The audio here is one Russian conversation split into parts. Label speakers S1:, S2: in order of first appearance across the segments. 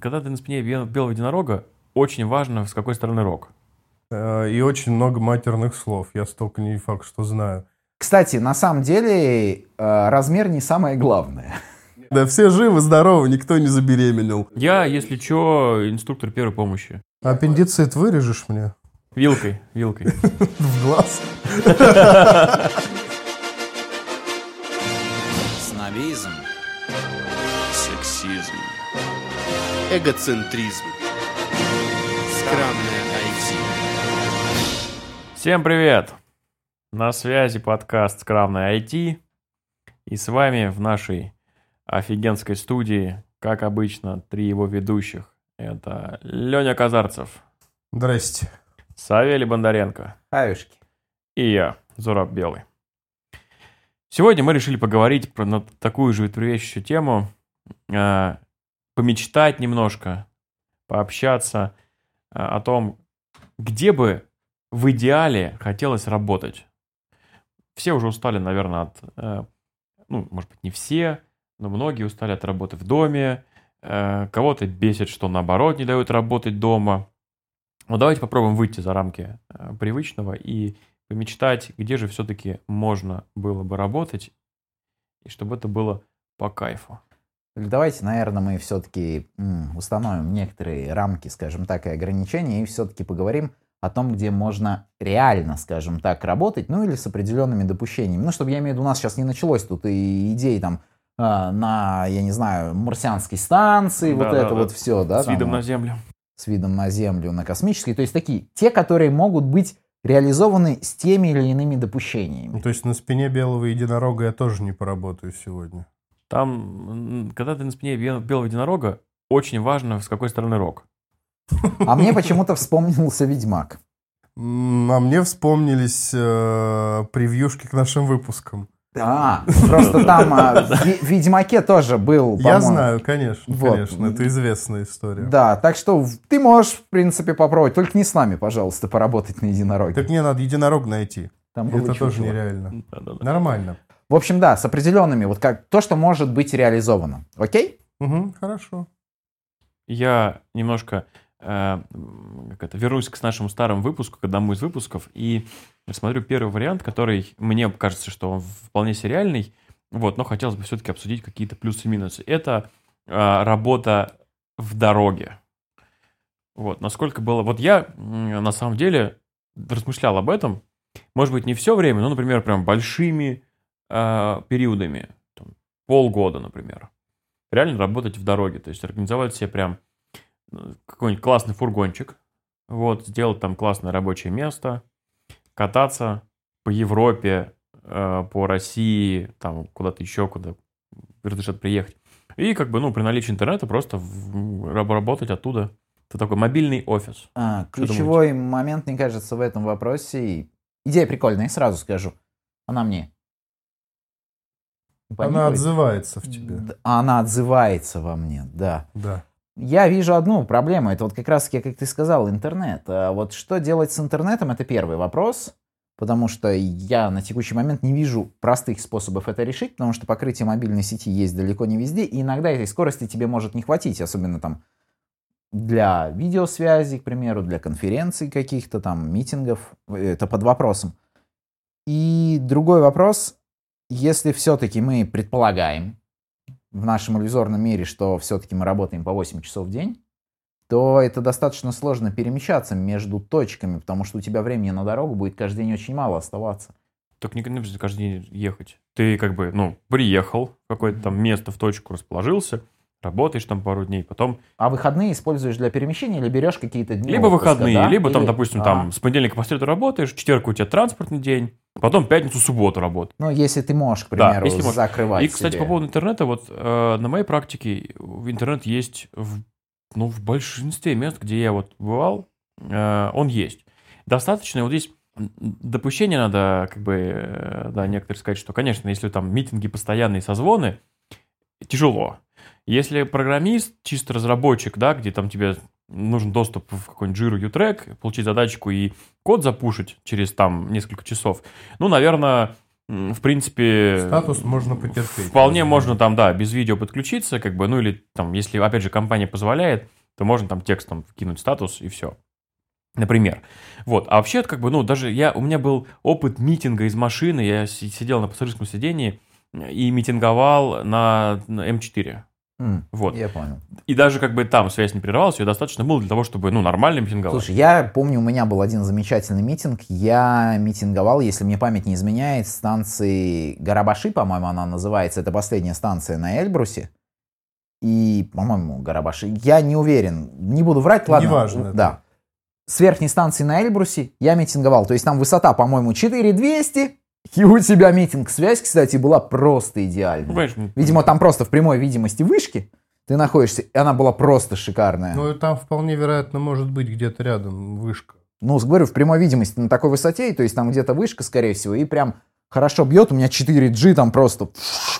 S1: когда ты на спине бел- белого единорога, очень важно, с какой стороны рог.
S2: Э, И очень много матерных слов. Я столько не факт, что знаю.
S3: Кстати, на самом деле э, размер не самое главное.
S2: Да все живы, здоровы, никто не забеременел.
S1: Я, если что, инструктор первой помощи.
S2: Аппендицит вырежешь мне
S1: Вилкой, вилкой.
S2: в глаз?
S4: Снобизм.
S5: Сексизм. Эгоцентризм. Скромное IT.
S1: Всем привет! На связи подкаст «Скравное IT». И с вами в нашей офигенской студии, как обычно, три его ведущих. Это Леня Казарцев,
S2: Здрасте.
S1: Савелий Бондаренко
S3: Аюшки.
S1: и я, Зураб Белый. Сегодня мы решили поговорить про на такую же животрепещущую тему, э, помечтать немножко, пообщаться э, о том, где бы в идеале хотелось работать. Все уже устали, наверное, от, э, ну, может быть, не все, но многие устали от работы в доме, э, кого-то бесит, что наоборот не дают работать дома. Но давайте попробуем выйти за рамки привычного и помечтать, где же все-таки можно было бы работать, и чтобы это было по кайфу.
S3: Давайте, наверное, мы все-таки установим некоторые рамки, скажем так, и ограничения, и все-таки поговорим о том, где можно реально, скажем так, работать, ну или с определенными допущениями. Ну, чтобы я имею в виду, у нас сейчас не началось тут и идеи там а, на, я не знаю, марсианской станции, вот
S1: Да-да-да.
S3: это вот все, да?
S1: С
S3: там
S1: видом на землю.
S3: с видом на Землю, на космической. То есть такие, те, которые могут быть реализованы с теми или иными допущениями.
S2: Ну, то есть на спине белого единорога я тоже не поработаю сегодня.
S1: Там, когда ты на спине бел- белого единорога, очень важно, с какой стороны рог.
S3: А мне почему-то вспомнился Ведьмак.
S2: А мне вспомнились э, превьюшки к нашим выпускам.
S3: А, просто там а, в Ведьмаке тоже был,
S2: Я знаю, конечно,
S3: Вот.
S2: конечно. Это известная история.
S3: Да, так что ты можешь, в принципе, попробовать. Только не с нами, пожалуйста, поработать на единороге.
S2: Так мне надо единорог найти.
S3: Там
S2: Это тоже нереально. Нормально.
S3: В общем, да, с определенными, вот как то, что может быть реализовано. Окей?
S2: Угу, хорошо.
S1: Я немножко э, как это, вернусь к нашему старому выпуску, к одному из выпусков, и смотрю первый вариант, который мне кажется, что он вполне сериальный, вот, но хотелось бы все-таки обсудить какие-то плюсы и минусы. Это э, работа в дороге. Вот, насколько было... Вот я, на самом деле, размышлял об этом, может быть, не все время, но, например, прям большими э, периодами, там, полгода, например, реально работать в дороге, то есть организовать себе прям э, какой-нибудь классный фургончик, вот, сделать там классное рабочее место, кататься по Европе, э, по России, там куда-то еще, куда разрешат приехать. И как бы, ну, при наличии интернета просто в- раб- работать оттуда. Это такой мобильный офис.
S3: А,
S1: Что
S3: ключевой момент, мне кажется, в этом вопросе. Идея прикольная, сразу скажу. Она мне.
S2: Она отзывается в тебе.
S3: Она отзывается во мне, да.
S2: Да.
S3: Я вижу одну проблему. Это вот как раз-таки, как ты сказал, интернет. А вот что делать с интернетом, это первый вопрос. Потому что я на текущий момент не вижу простых способов это решить, потому что покрытие мобильной сети есть далеко не везде, и иногда этой скорости тебе может не хватить, особенно там для видеосвязи, к примеру, для конференций каких-то там, митингов, это под вопросом. И другой вопрос, если все-таки мы предполагаем в нашем иллюзорном мире, что все-таки мы работаем по 8 часов в день, то это достаточно сложно перемещаться между точками, потому что у тебя времени на дорогу будет каждый день очень мало оставаться.
S1: Только не каждый день ехать. Ты как бы, ну, приехал в какое-то там место, в точку расположился, работаешь там пару дней, потом
S3: А выходные используешь для перемещения или берешь какие-то дни
S1: либо
S3: отпуска,
S1: выходные,
S3: да?
S1: либо там,
S3: Или-
S1: допустим,
S3: А,
S1: там с понедельника по среду работаешь, четверг у тебя транспортный день, потом пятницу, субботу работаешь.
S3: Ну, если ты можешь, к
S1: Да,
S3: примеру,
S1: если можешь.
S3: закрывать
S1: И, кстати,
S3: себе.
S1: по поводу интернета, вот э, на моей практике интернет есть в, ну, в большинстве мест, где я вот бывал, э, он есть. Достаточно, вот здесь допущение надо, как бы, э, да, некоторые сказать, что, конечно, если там митинги постоянные, созвоны, тяжело. Если программист, чисто разработчик, да, где там тебе нужен доступ в какой-нибудь Jira U-Track, получить задачку и код запушить через там несколько часов, ну, наверное, в принципе...
S2: Статус можно потерпеть.
S1: Вполне можно там, да, без видео подключиться, как бы, ну или там, если, опять же, компания позволяет, то можно там текстом вкинуть статус и все. Например. Вот. А вообще, как бы, ну, даже я, у меня был опыт митинга из машины, я си- сидел на пассажирском сидении и митинговал на, на М4.
S3: М,
S1: Вот.
S3: Я понял.
S1: И даже как бы там связь не прерывалась, ее достаточно было для того, чтобы, ну, нормально митинговать.
S3: Слушай, я помню, у меня был один замечательный митинг. Я митинговал, если мне память не изменяет, станции Гарабаши, по-моему, она называется. Это последняя станция на Эльбрусе. И, по-моему, Гарабаши. Я не уверен. Не буду врать, ладно.
S2: Неважно это.
S3: Да. С верхней станции на Эльбрусе я митинговал. То есть там высота, по-моему, 4200. И у тебя митинг. Связь, кстати, была просто идеальная. Видимо, там просто в прямой видимости вышки ты находишься, и она была просто шикарная.
S2: Ну, и там вполне вероятно может быть где-то рядом вышка.
S3: Ну, говорю, в прямой видимости на такой высоте, то есть там где-то вышка, скорее всего, и прям хорошо бьет. У меня 4G там просто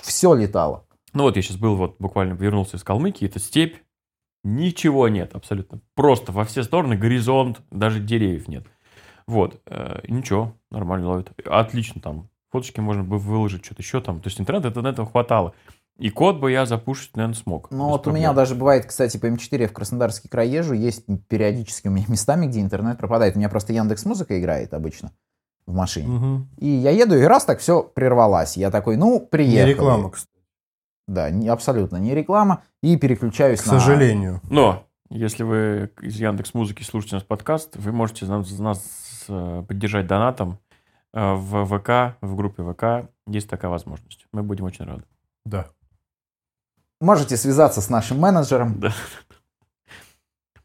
S3: все летало.
S1: Ну вот я сейчас был, вот буквально вернулся из Калмыкии, это степь, ничего нет абсолютно. Просто во все стороны горизонт, даже деревьев нет. Вот, э, ничего, нормально ловит. Отлично там, фоточки можно бы выложить, что-то еще там. То есть интернет, это, этого хватало. И код бы я запушить, наверное, смог.
S3: Ну, вот у
S1: проблем.
S3: меня даже бывает, кстати, по М4 я в Краснодарский край езжу, есть периодически у меня местами, где интернет пропадает. У меня просто Яндекс Музыка играет обычно в машине.
S2: Мгм.
S3: И я еду, и раз так все прервалось. Я такой, ну,
S2: Не
S3: приехал.
S2: реклама, кстати,
S3: Да, не, абсолютно не реклама. И переключаюсь
S2: к
S3: на...
S2: сожалению.
S1: Но, если вы из Яндекс Музыки слушаете нас подкаст, вы можете нас, нас, э, поддержать донатом э, в ВК, в группе ВК. Есть такая возможность. Мы будем очень рады.
S2: Да.
S3: Можете связаться с нашим менеджером.
S1: Да.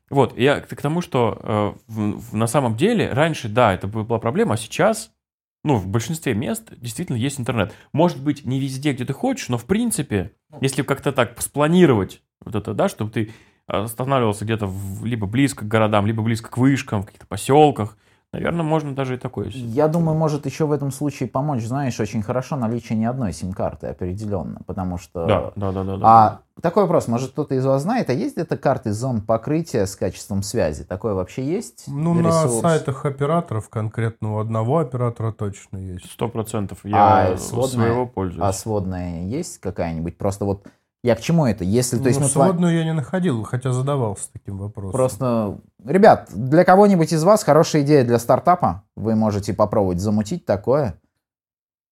S1: Вот, я к тому, что э, в- в- на самом деле раньше, да, это была проблема, а сейчас, ну, в большинстве мест действительно есть интернет. Может быть, не везде, где ты хочешь, но в принципе, если как-то так спланировать вот это, да, чтобы ты останавливался где-то в- либо близко к городам, либо близко к вышкам, в каких-то поселках, наверное, можно даже и такое.
S3: Я думаю, может еще в этом случае помочь, знаешь, очень хорошо наличие не одной сим-карты определенно, потому что...
S1: Да, да, да, да. да.
S3: А такой вопрос, может кто-то из вас знает, а есть где-то карты зон покрытия с качеством связи? Такое вообще есть?
S2: Ну, на
S3: Ресурс?
S2: сайтах операторов, конкретно у одного оператора точно есть.
S1: Сто процентов. Я
S3: А сводная?
S1: своего пользуюсь.
S3: А сводная есть какая-нибудь? Просто вот я к чему это? Если, то
S2: Ну,
S3: есть, с вами-
S2: сводную я не находил, хотя задавался таким вопросом.
S3: Просто, ребят, для кого-нибудь из вас хорошая идея для стартапа. Вы можете попробовать замутить такое.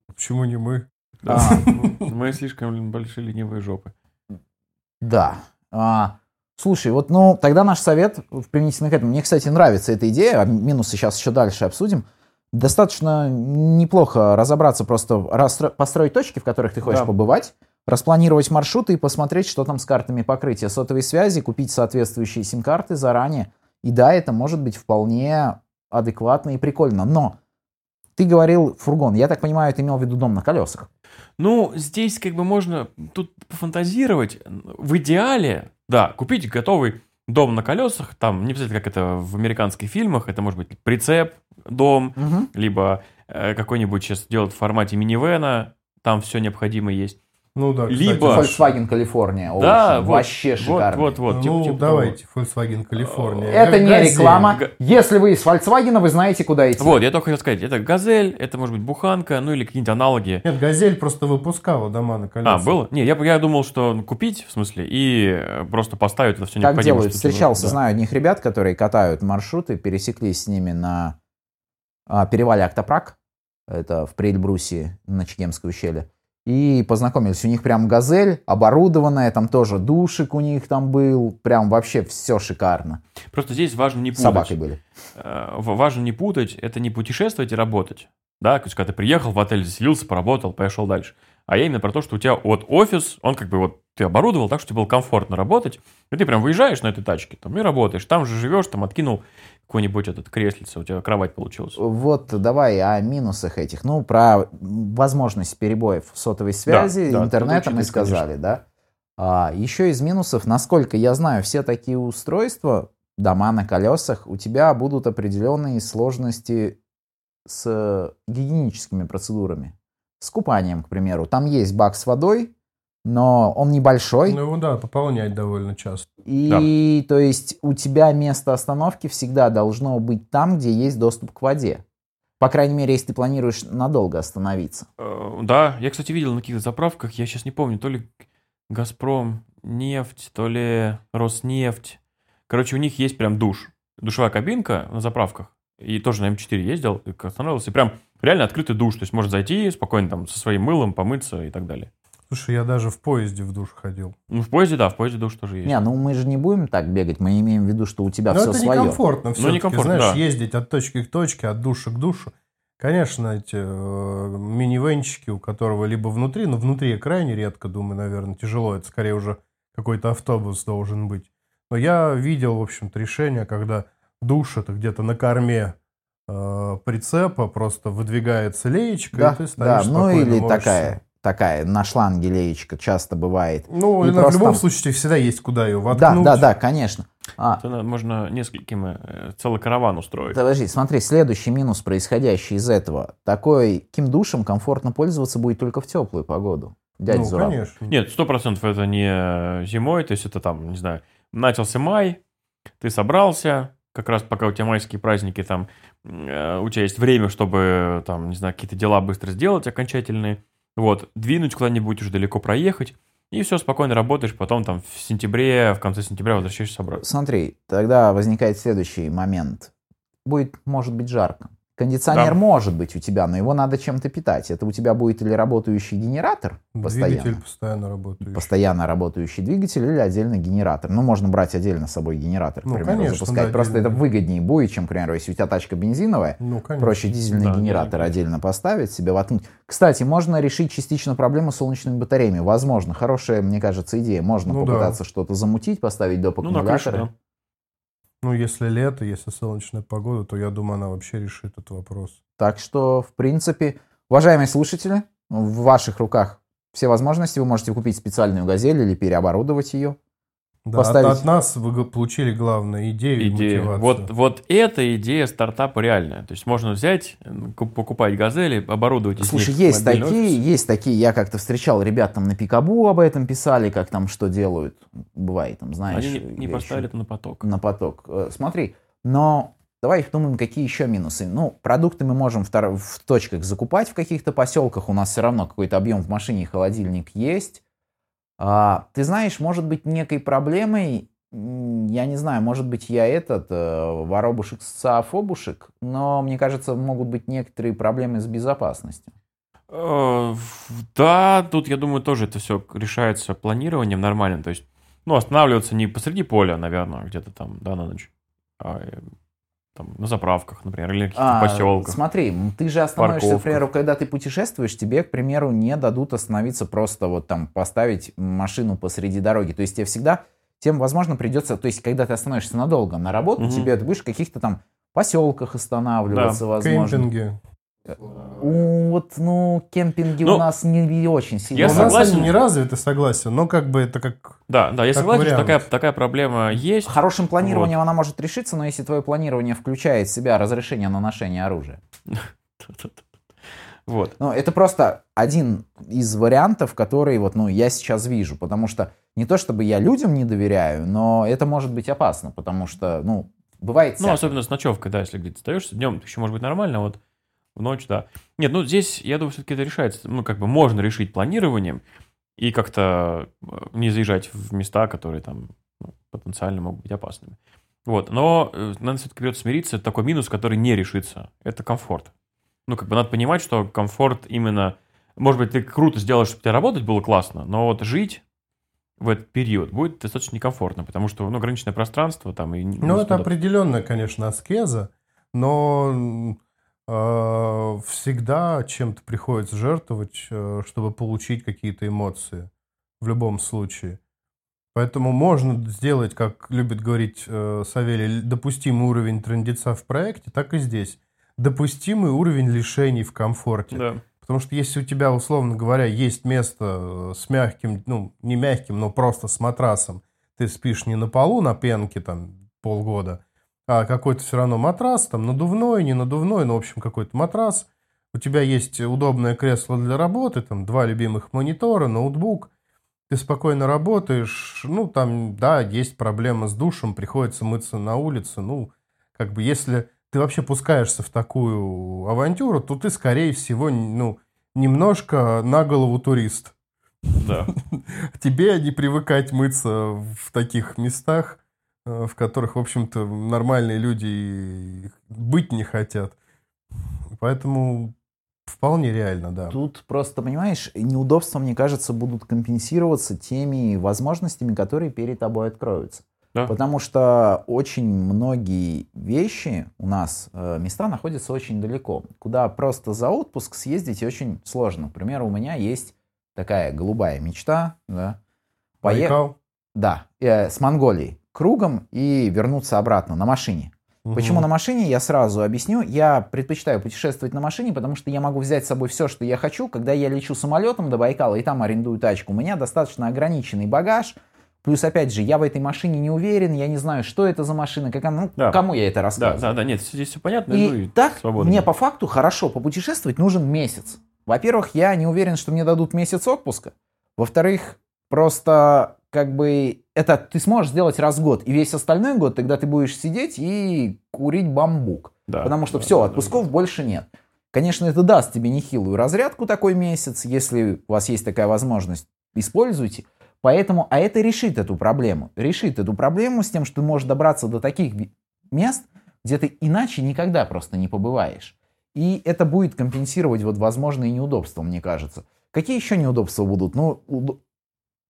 S2: Почему не мы?
S1: Да.
S3: А,
S1: Мы слишком большие ленивые жопы.
S3: Да. А, слушай, вот, ну, тогда наш совет в применительно к этому. Мне, кстати, нравится эта идея, а минусы сейчас еще дальше обсудим. Достаточно неплохо разобраться, просто расстро- построить точки, в которых ты хочешь
S1: Да.
S3: побывать, распланировать маршруты и посмотреть, что там с картами покрытия сотовой связи, купить соответствующие сим-карты заранее. И да, это может быть вполне адекватно и прикольно. Но ты говорил фургон. Я так понимаю, ты имел в виду дом на колесах.
S1: Ну, здесь как бы можно тут пофантазировать. В идеале, да, купить готовый дом на колесах, там, не обязательно, как это в американских фильмах, это может быть прицеп, дом,
S3: Мгм.
S1: либо э, какой-нибудь сейчас делают в формате минивэна, там все необходимое есть.
S2: Ну да, кстати.
S1: Либо-
S3: Volkswagen Калифорния.
S1: Да, вот,
S3: вообще
S1: Вот,
S3: шикарно.
S1: вот, вот. типа-
S2: ну,
S1: типа
S2: давайте, Volkswagen Калифорния.
S3: Это не
S2: Газель.
S3: реклама. Если вы из Volkswagen, вы знаете, куда идти.
S1: Вот, я только хотел сказать, это газель, это может быть буханка, ну или какие-нибудь аналоги.
S2: Нет, Газель просто выпускала дома на колесах.
S1: А, было? Не, я, я думал, что купить, в смысле, и э, просто поставить это все
S3: Как
S1: необходимое.
S3: делают? Встречался.
S1: Да.
S3: знаю одних ребят, которые катают маршруты, пересеклись с ними на а, перевале Актопрак. Это в Прельбрусе на Чегемское ущелье. И познакомились. У них прям газель, оборудованная, там тоже душик у них там был. Прям вообще все шикарно.
S1: Просто здесь важно не путать.
S3: собакой были.
S1: Э, важно не путать, это не путешествовать и работать. Да, то есть, когда ты приехал в отель, заселился, поработал, пошел дальше. А я именно про то, что у тебя вот офис, он как бы вот ты оборудовал так, что тебе было комфортно работать, и ты прям выезжаешь на этой тачке, там, и работаешь, там же живешь, там, откинул какой-нибудь этот креслице, у тебя кровать получилась.
S3: Вот давай о минусах этих. Ну, про возможность перебоев сотовой связи,
S1: да,
S3: интернета
S1: надо
S3: мы сказали, да. А, еще из минусов, насколько я знаю, все такие устройства, дома на колесах, у тебя будут определенные сложности с гигиеническими процедурами. С купанием, к примеру. Там есть бак с водой, но он небольшой.
S2: Ну, его, да, пополнять довольно часто.
S3: И то есть у тебя место остановки всегда должно быть там, где есть доступ к воде. По крайней мере, если ты планируешь надолго остановиться.
S1: Э, Да, я, кстати, видел на каких-то заправках, я сейчас не помню, то ли Газпром нефть, то ли Роснефть. Короче, у них есть прям душ. Душевая кабинка на заправках. И тоже на М4 ездил, и останавливался. И прям реально открытый душ. То есть можно зайти спокойно там со своим мылом, помыться и так далее.
S2: Слушай, я даже в поезде в душ ходил.
S1: Ну, в поезде, да, в поезде душ тоже есть.
S3: Не, ну мы же не будем так бегать, мы имеем в виду, что у тебя
S2: Но
S3: все
S2: это
S3: свое.
S2: некомфортно все-таки,
S1: некомфортно,
S2: знаешь,
S1: да.
S2: ездить от точки к точке, от души к душу. Конечно, эти э, минивенчики, у которого либо внутри, но внутри я крайне редко, думаю, наверное, тяжело. Это скорее уже какой-то автобус должен быть. Но я видел, в общем-то, решение, когда душ это где-то на корме э, прицепа, просто выдвигается леечка,
S3: Да,
S2: и ты
S3: да,
S2: стоишь
S3: ну
S2: спокойно,
S3: или
S2: можешь
S3: такая, такая на шланге леечка часто бывает.
S2: Ну,
S3: И
S2: на- в
S3: просто
S2: любом
S3: там-
S2: случае всегда есть куда ее
S3: Да,
S2: воткнуть.
S3: да, да, конечно. А,
S1: Это можно нескольким э, целый караван устроить.
S3: Подожди, смотри, следующий минус, происходящий из этого. Такой ким душем комфортно пользоваться будет только в теплую погоду. Дядя
S2: Ну,
S3: Зураб.
S2: конечно.
S1: Нет, сто процентов это не зимой, то есть это там, не знаю, начался май, ты собрался, как раз пока у тебя майские праздники, там, э, у тебя есть время, чтобы, там, не знаю, какие-то дела быстро сделать окончательные, вот, двинуть куда-нибудь уже далеко проехать, и все, спокойно работаешь, потом там в сентябре, в конце сентября возвращаешься обратно.
S3: Смотри, тогда возникает следующий момент. Будет, может быть, жарко. Кондиционер
S1: Да.
S3: может быть у тебя, но его надо чем-то питать. Это у тебя будет или работающий генератор постоянно,
S2: Двигатель постоянно работающий.
S3: постоянно работающий двигатель или отдельно генератор. Ну, можно брать отдельно с собой генератор, к
S2: Ну,
S3: примеру,
S2: конечно,
S3: запускать.
S2: да,
S3: Просто это
S2: отдельно.
S3: выгоднее будет, чем, к примеру, если у тебя тачка бензиновая,
S2: Ну, конечно.
S3: проще дизельный
S1: Да,
S3: генератор
S1: да,
S3: отдельно поставить, себе воткнуть. Кстати, можно решить частично проблему с солнечными батареями. Возможно, хорошая, мне кажется, идея. Можно
S2: Ну да.
S3: попытаться что-то замутить, поставить доп.
S1: Ну, на крыше, да.
S2: Ну, если лето, если солнечная погода, то я думаю, она вообще решит этот вопрос.
S3: Так что, в принципе, уважаемые слушатели, в ваших руках все возможности. Вы можете купить специальную газель или переоборудовать ее.
S2: Да,
S3: Поставить-
S2: от, от нас вы получили главную идею и
S1: Идея.
S2: мотивацию.
S1: Вот, вот эта идея стартапа реальная. То есть можно взять, ку- покупать газели, оборудовать из
S3: Слушай,
S1: них
S3: есть такие,
S1: офис.
S3: есть такие, я как-то встречал ребят там на Пикабу об этом писали, как там что делают. Бывает там, знаешь.
S1: Они не, не поставили это на поток.
S3: на поток. Э, Смотри, но давай думаем, какие еще минусы. Ну, продукты мы можем в, в точках закупать в каких-то поселках, у нас все равно какой-то объем в машине и холодильник есть. А, ты знаешь, может быть, некой проблемой, я не знаю, может быть, я этот, э, воробушек социофобушек, но мне кажется, могут быть некоторые проблемы с безопасностью.
S1: Э, Да, тут, я думаю, тоже это все решается планированием нормально. То есть, ну, останавливаться не посреди поля, наверное, где-то там, да, на ночь, а э, там, на заправках, например, или каких-то
S3: А,
S1: поселках.
S3: Смотри, ты же остановишься, к
S1: парковках.
S3: примеру, когда ты путешествуешь, тебе, к примеру, не дадут остановиться просто вот там поставить машину посреди дороги. То есть тебе всегда, тем, возможно, придется, то есть когда ты остановишься надолго на работу,
S1: Мгм.
S3: тебе ты будешь в каких-то там поселках останавливаться, возможно.
S2: Кемпинги.
S3: У, вот, ну, кемпинги у
S1: Ну,
S3: нас не очень сильно.
S1: я
S2: У нас
S1: согласен.
S2: они не развиты, согласен, но как бы это как...
S1: Да, да, я
S2: Как
S1: согласен, что такая, такая проблема есть.
S3: Хорошим планированием она может решиться, но если твое планирование включает в себя разрешение на ношение оружия.
S1: Вот.
S3: Ну, это просто один из вариантов, который вот, ну, я сейчас вижу, потому что не то чтобы я людям не доверяю, но это может быть опасно, потому что, ну, бывает
S1: Ну,
S3: всякое.
S1: особенно с ночевкой, да, если где-то остаешься. Днем еще может быть нормально, а вот в ночь, да. Нет, ну здесь, я думаю, все-таки это решается. Ну, как бы можно решить планированием и как-то э, не заезжать в места, которые там ну, потенциально могут быть опасными. Вот, но э, надо все-таки придется смириться. Это такой минус, который не решится. Это комфорт. Ну, как бы надо понимать, что комфорт именно... Может быть, ты круто сделаешь, чтобы тебе работать было классно, но вот жить в этот период будет достаточно некомфортно, потому что ну, ограниченное пространство там и...
S2: Ну, это
S1: туда-
S2: определенная, конечно, аскеза, но всегда чем-то приходится жертвовать, э, чтобы получить какие-то эмоции в любом случае. Поэтому можно сделать, как любит говорить э, Савелий, допустимый уровень трендеца в проекте, так и здесь. Допустимый уровень лишений в комфорте.
S1: Да.
S2: Потому что если у тебя, условно говоря, есть место э, с мягким, ну, не мягким, но просто с матрасом, ты спишь не на полу на пенке там полгода, а какой-то все равно матрас, там надувной, не надувной, ну, в общем, какой-то матрас. У тебя есть удобное кресло для работы, там два любимых монитора, ноутбук. Ты спокойно работаешь, ну, там, да, есть проблема с душем, приходится мыться на улице, ну, как бы, если ты вообще пускаешься в такую авантюру, то ты, скорее всего, ну, немножко на голову турист.
S1: Да.
S2: Тебе не привыкать мыться в таких местах, в которых, в общем-то, нормальные люди быть не хотят. Поэтому вполне реально, да.
S3: Тут просто, понимаешь, неудобства, мне кажется, будут компенсироваться теми возможностями, которые перед тобой откроются.
S1: Да.
S3: Потому что очень многие вещи у нас, э, места находятся очень далеко, куда просто за отпуск съездить очень сложно. К примеру, у меня есть такая голубая мечта, да, пое-
S2: Байкал?
S3: да, э, с Монголией кругом и вернуться обратно на машине. Почему на машине, я сразу объясню. Я предпочитаю путешествовать на машине, потому что я могу взять с собой все, что я хочу. Когда я лечу самолетом до Байкала и там арендую тачку, у меня достаточно ограниченный багаж. Плюс, опять же, я в этой машине не уверен, я не знаю, что это за машина, как она, ну,
S1: Да.
S3: кому я это
S1: Да,
S3: рассказываю.
S1: да, да, нет, здесь все понятно.
S3: И
S1: ну
S3: так
S1: свободно.
S3: мне по факту хорошо попутешествовать нужен месяц. Во-первых, я не уверен, что мне дадут месяц отпуска. Во-вторых, просто как бы это ты сможешь сделать раз в год, и весь остальной год тогда ты будешь сидеть и курить бамбук.
S1: Да,
S3: потому что
S1: да,
S3: все,
S1: да,
S3: отпусков больше нет. Конечно, это даст тебе нехилую разрядку такой месяц, если у вас есть такая возможность, используйте. Поэтому, а это решит эту проблему. Решит эту проблему с тем, что ты можешь добраться до таких мест, где ты иначе никогда просто не побываешь. И это будет компенсировать вот возможные неудобства, мне кажется. Какие еще неудобства будут? Ну,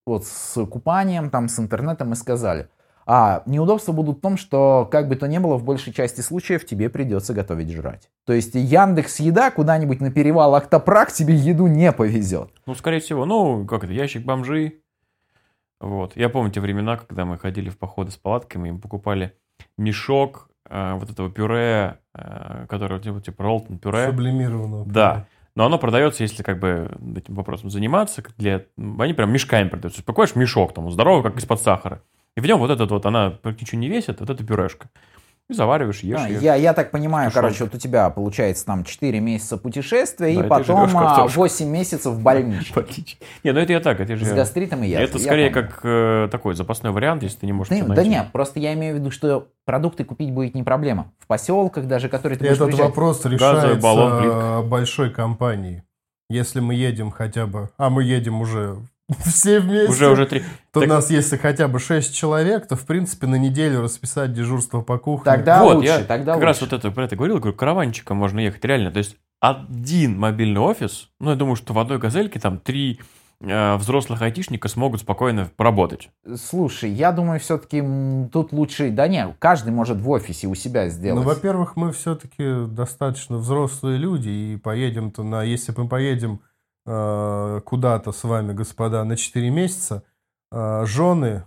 S3: вот с купанием, там, с интернетом мы сказали. А неудобства будут в том, что, как бы то ни было, в большей части случаев тебе придется готовить жрать. То есть Яндекс Еда куда-нибудь на перевал Актопрак тебе еду не повезет.
S1: Ну, скорее всего, ну, как это, ящик бомжи. Вот. Я помню те времена, когда мы ходили в походы с палатками, мы покупали мешок э, вот этого пюре, э, которое типа, типа Ролтон пюре.
S2: Сублимированного.
S1: Да. Но оно продается, если как бы этим вопросом заниматься, для... они прям мешками продаются. Покупаешь мешок, там, здоровый, как из-под сахара. И в нем вот этот вот, она ничего не весит, вот эта пюрешка. И завариваешь, ешь,
S3: А,
S1: ешь.
S3: я, я так понимаю,
S1: Тушенка.
S3: короче, вот у тебя получается там 4 месяца путешествия
S1: Да,
S3: и потом
S1: живешь
S3: а,
S1: картошку.
S3: 8 месяцев в больничке.
S1: Отлично. Не, ну это я так, это же...
S3: С
S1: я-
S3: гастритом и язвой.
S1: Это
S3: я
S1: скорее как э, такой запасной вариант, если ты не можешь
S3: Да, да нет, просто я имею в виду, что продукты купить будет не проблема. В поселках даже, которые ты
S2: Этот вопрос решается
S1: баллон,
S2: большой компанией. Если мы едем хотя бы... А мы едем уже все вместе.
S1: Уже, уже три.
S2: То
S1: Так-
S2: у нас если хотя бы 6 человек, то в принципе на неделю расписать дежурство по кухне.
S3: Тогда
S1: вот,
S3: лучше,
S1: я
S3: тогда
S1: как
S3: лучше.
S1: раз вот это, про это говорил, говорю, караванчиком можно ехать, реально. То есть один мобильный офис, ну, я думаю, что в одной газельке там три э, взрослых айтишника смогут спокойно поработать.
S3: Слушай, я думаю, все-таки тут лучше... Да нет, каждый может в офисе у себя
S2: Ну,
S3: сделать.
S2: во-первых, мы все-таки достаточно взрослые люди, и поедем-то на... Если мы поедем куда-то с вами, господа, на 4 месяца, э, жены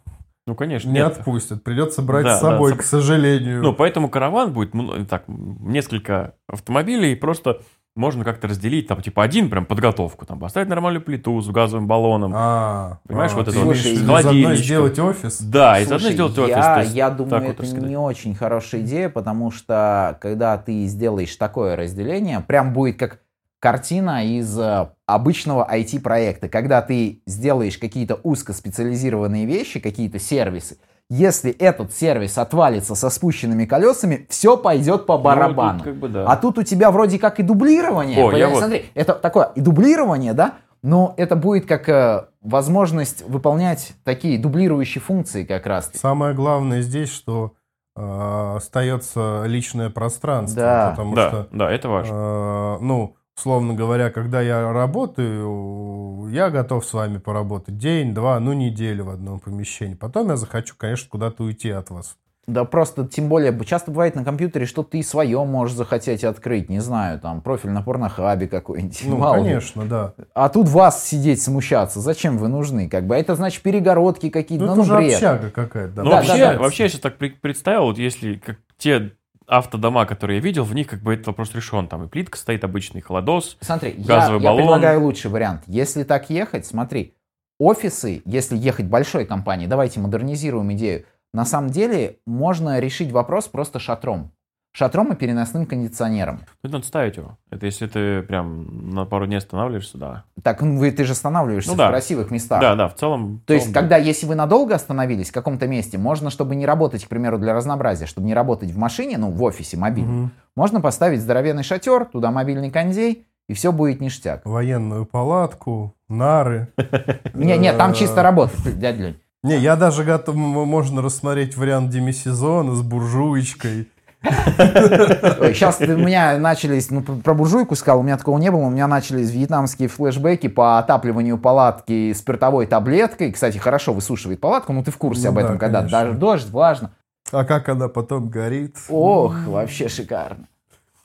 S1: Ну, конечно,
S2: не
S1: нет.
S2: отпустят. Придется брать
S1: Да,
S2: с собой,
S1: да,
S2: к сожалению.
S1: Ну, поэтому караван будет, так, несколько автомобилей, просто можно как-то разделить, там, типа, один прям подготовку, там, поставить нормальную плиту с газовым баллоном.
S2: А,
S1: Понимаешь,
S2: а,
S1: вот это
S3: вот
S1: холодильничком.
S2: заодно сделать офис?
S1: Да, и заодно
S3: Слушай,
S1: сделать офис.
S3: Я,
S1: есть
S3: я думаю,
S1: вот
S3: это
S1: раскидать.
S3: не очень хорошая идея, потому что когда ты сделаешь такое разделение, прям будет как картина из э, обычного IT-проекта, когда ты сделаешь какие-то узкоспециализированные вещи, какие-то сервисы, если этот сервис отвалится со спущенными колесами, все пойдет по
S1: Ну,
S3: барабану.
S1: тут как бы да.
S3: А тут у тебя вроде как и дублирование.
S1: О, я вот-
S3: Смотри, это такое и дублирование, да, но это будет как э, возможность выполнять такие дублирующие функции как раз.
S2: Самое главное здесь, что э, остается личное пространство.
S3: Да.
S2: Потому
S1: да,
S2: что,
S1: да, это важно.
S2: э, ну, условно говоря, когда я работаю, я готов с вами поработать день, два, ну, неделю в одном помещении. Потом я захочу, конечно, куда-то уйти от вас.
S3: Да просто, тем более, часто бывает на компьютере, что ты свое можешь захотеть открыть, не знаю, там, профиль на порнохабе какой-нибудь.
S2: Ну,
S3: мало ли.
S2: конечно, да.
S3: А тут вас сидеть смущаться, зачем вы нужны? Как бы это значит перегородки какие-то,
S2: Ну,
S3: ну,
S2: это
S3: ну,
S2: уже
S3: бред.
S2: общага какая-то. да.
S1: Ну,
S3: Да,
S1: вообще,
S3: да, да.
S1: вообще, я сейчас так представил, вот если как те автодома, которые я видел, в них как бы этот вопрос решен. Там и плитка стоит обычный, холодос.
S3: Смотри, я,
S1: газовый
S3: я
S1: баллон.
S3: предлагаю лучший вариант. Если так ехать, смотри, офисы, если ехать большой компанией, давайте модернизируем идею. На самом деле можно решить вопрос просто шатром. Шатром и переносным кондиционером.
S1: Ну, надо ставить его. Это если ты прям на пару дней останавливаешься, да.
S3: Так, ну, вы, ты же останавливаешься
S1: Ну да.
S3: в красивых местах.
S1: Да, да, в целом...
S3: То
S1: в
S3: есть,
S1: целом,
S3: когда, если вы надолго остановились в каком-то месте, можно, чтобы не работать, к примеру, для разнообразия, чтобы не работать в машине, ну, в офисе мобильном,
S2: Мгм.
S3: можно поставить здоровенный шатер, туда мобильный кондей, и все будет ништяк.
S2: Военную палатку, нары.
S3: Не, нет, там
S2: Э,
S3: чисто работает, дядя Лень.
S2: Не, я даже готов, можно рассмотреть вариант демисезона с буржуечкой.
S3: Сейчас у меня начались, ну, про буржуйку сказал, у меня такого не было, у меня начались вьетнамские флешбеки по отапливанию палатки спиртовой таблеткой. Кстати, хорошо высушивает палатку, ну ты в курсе
S2: Ну
S3: об
S2: да,
S3: этом, когда
S2: конечно.
S3: даже дождь, влажно.
S2: А как она потом горит?
S3: Ох, вообще шикарно.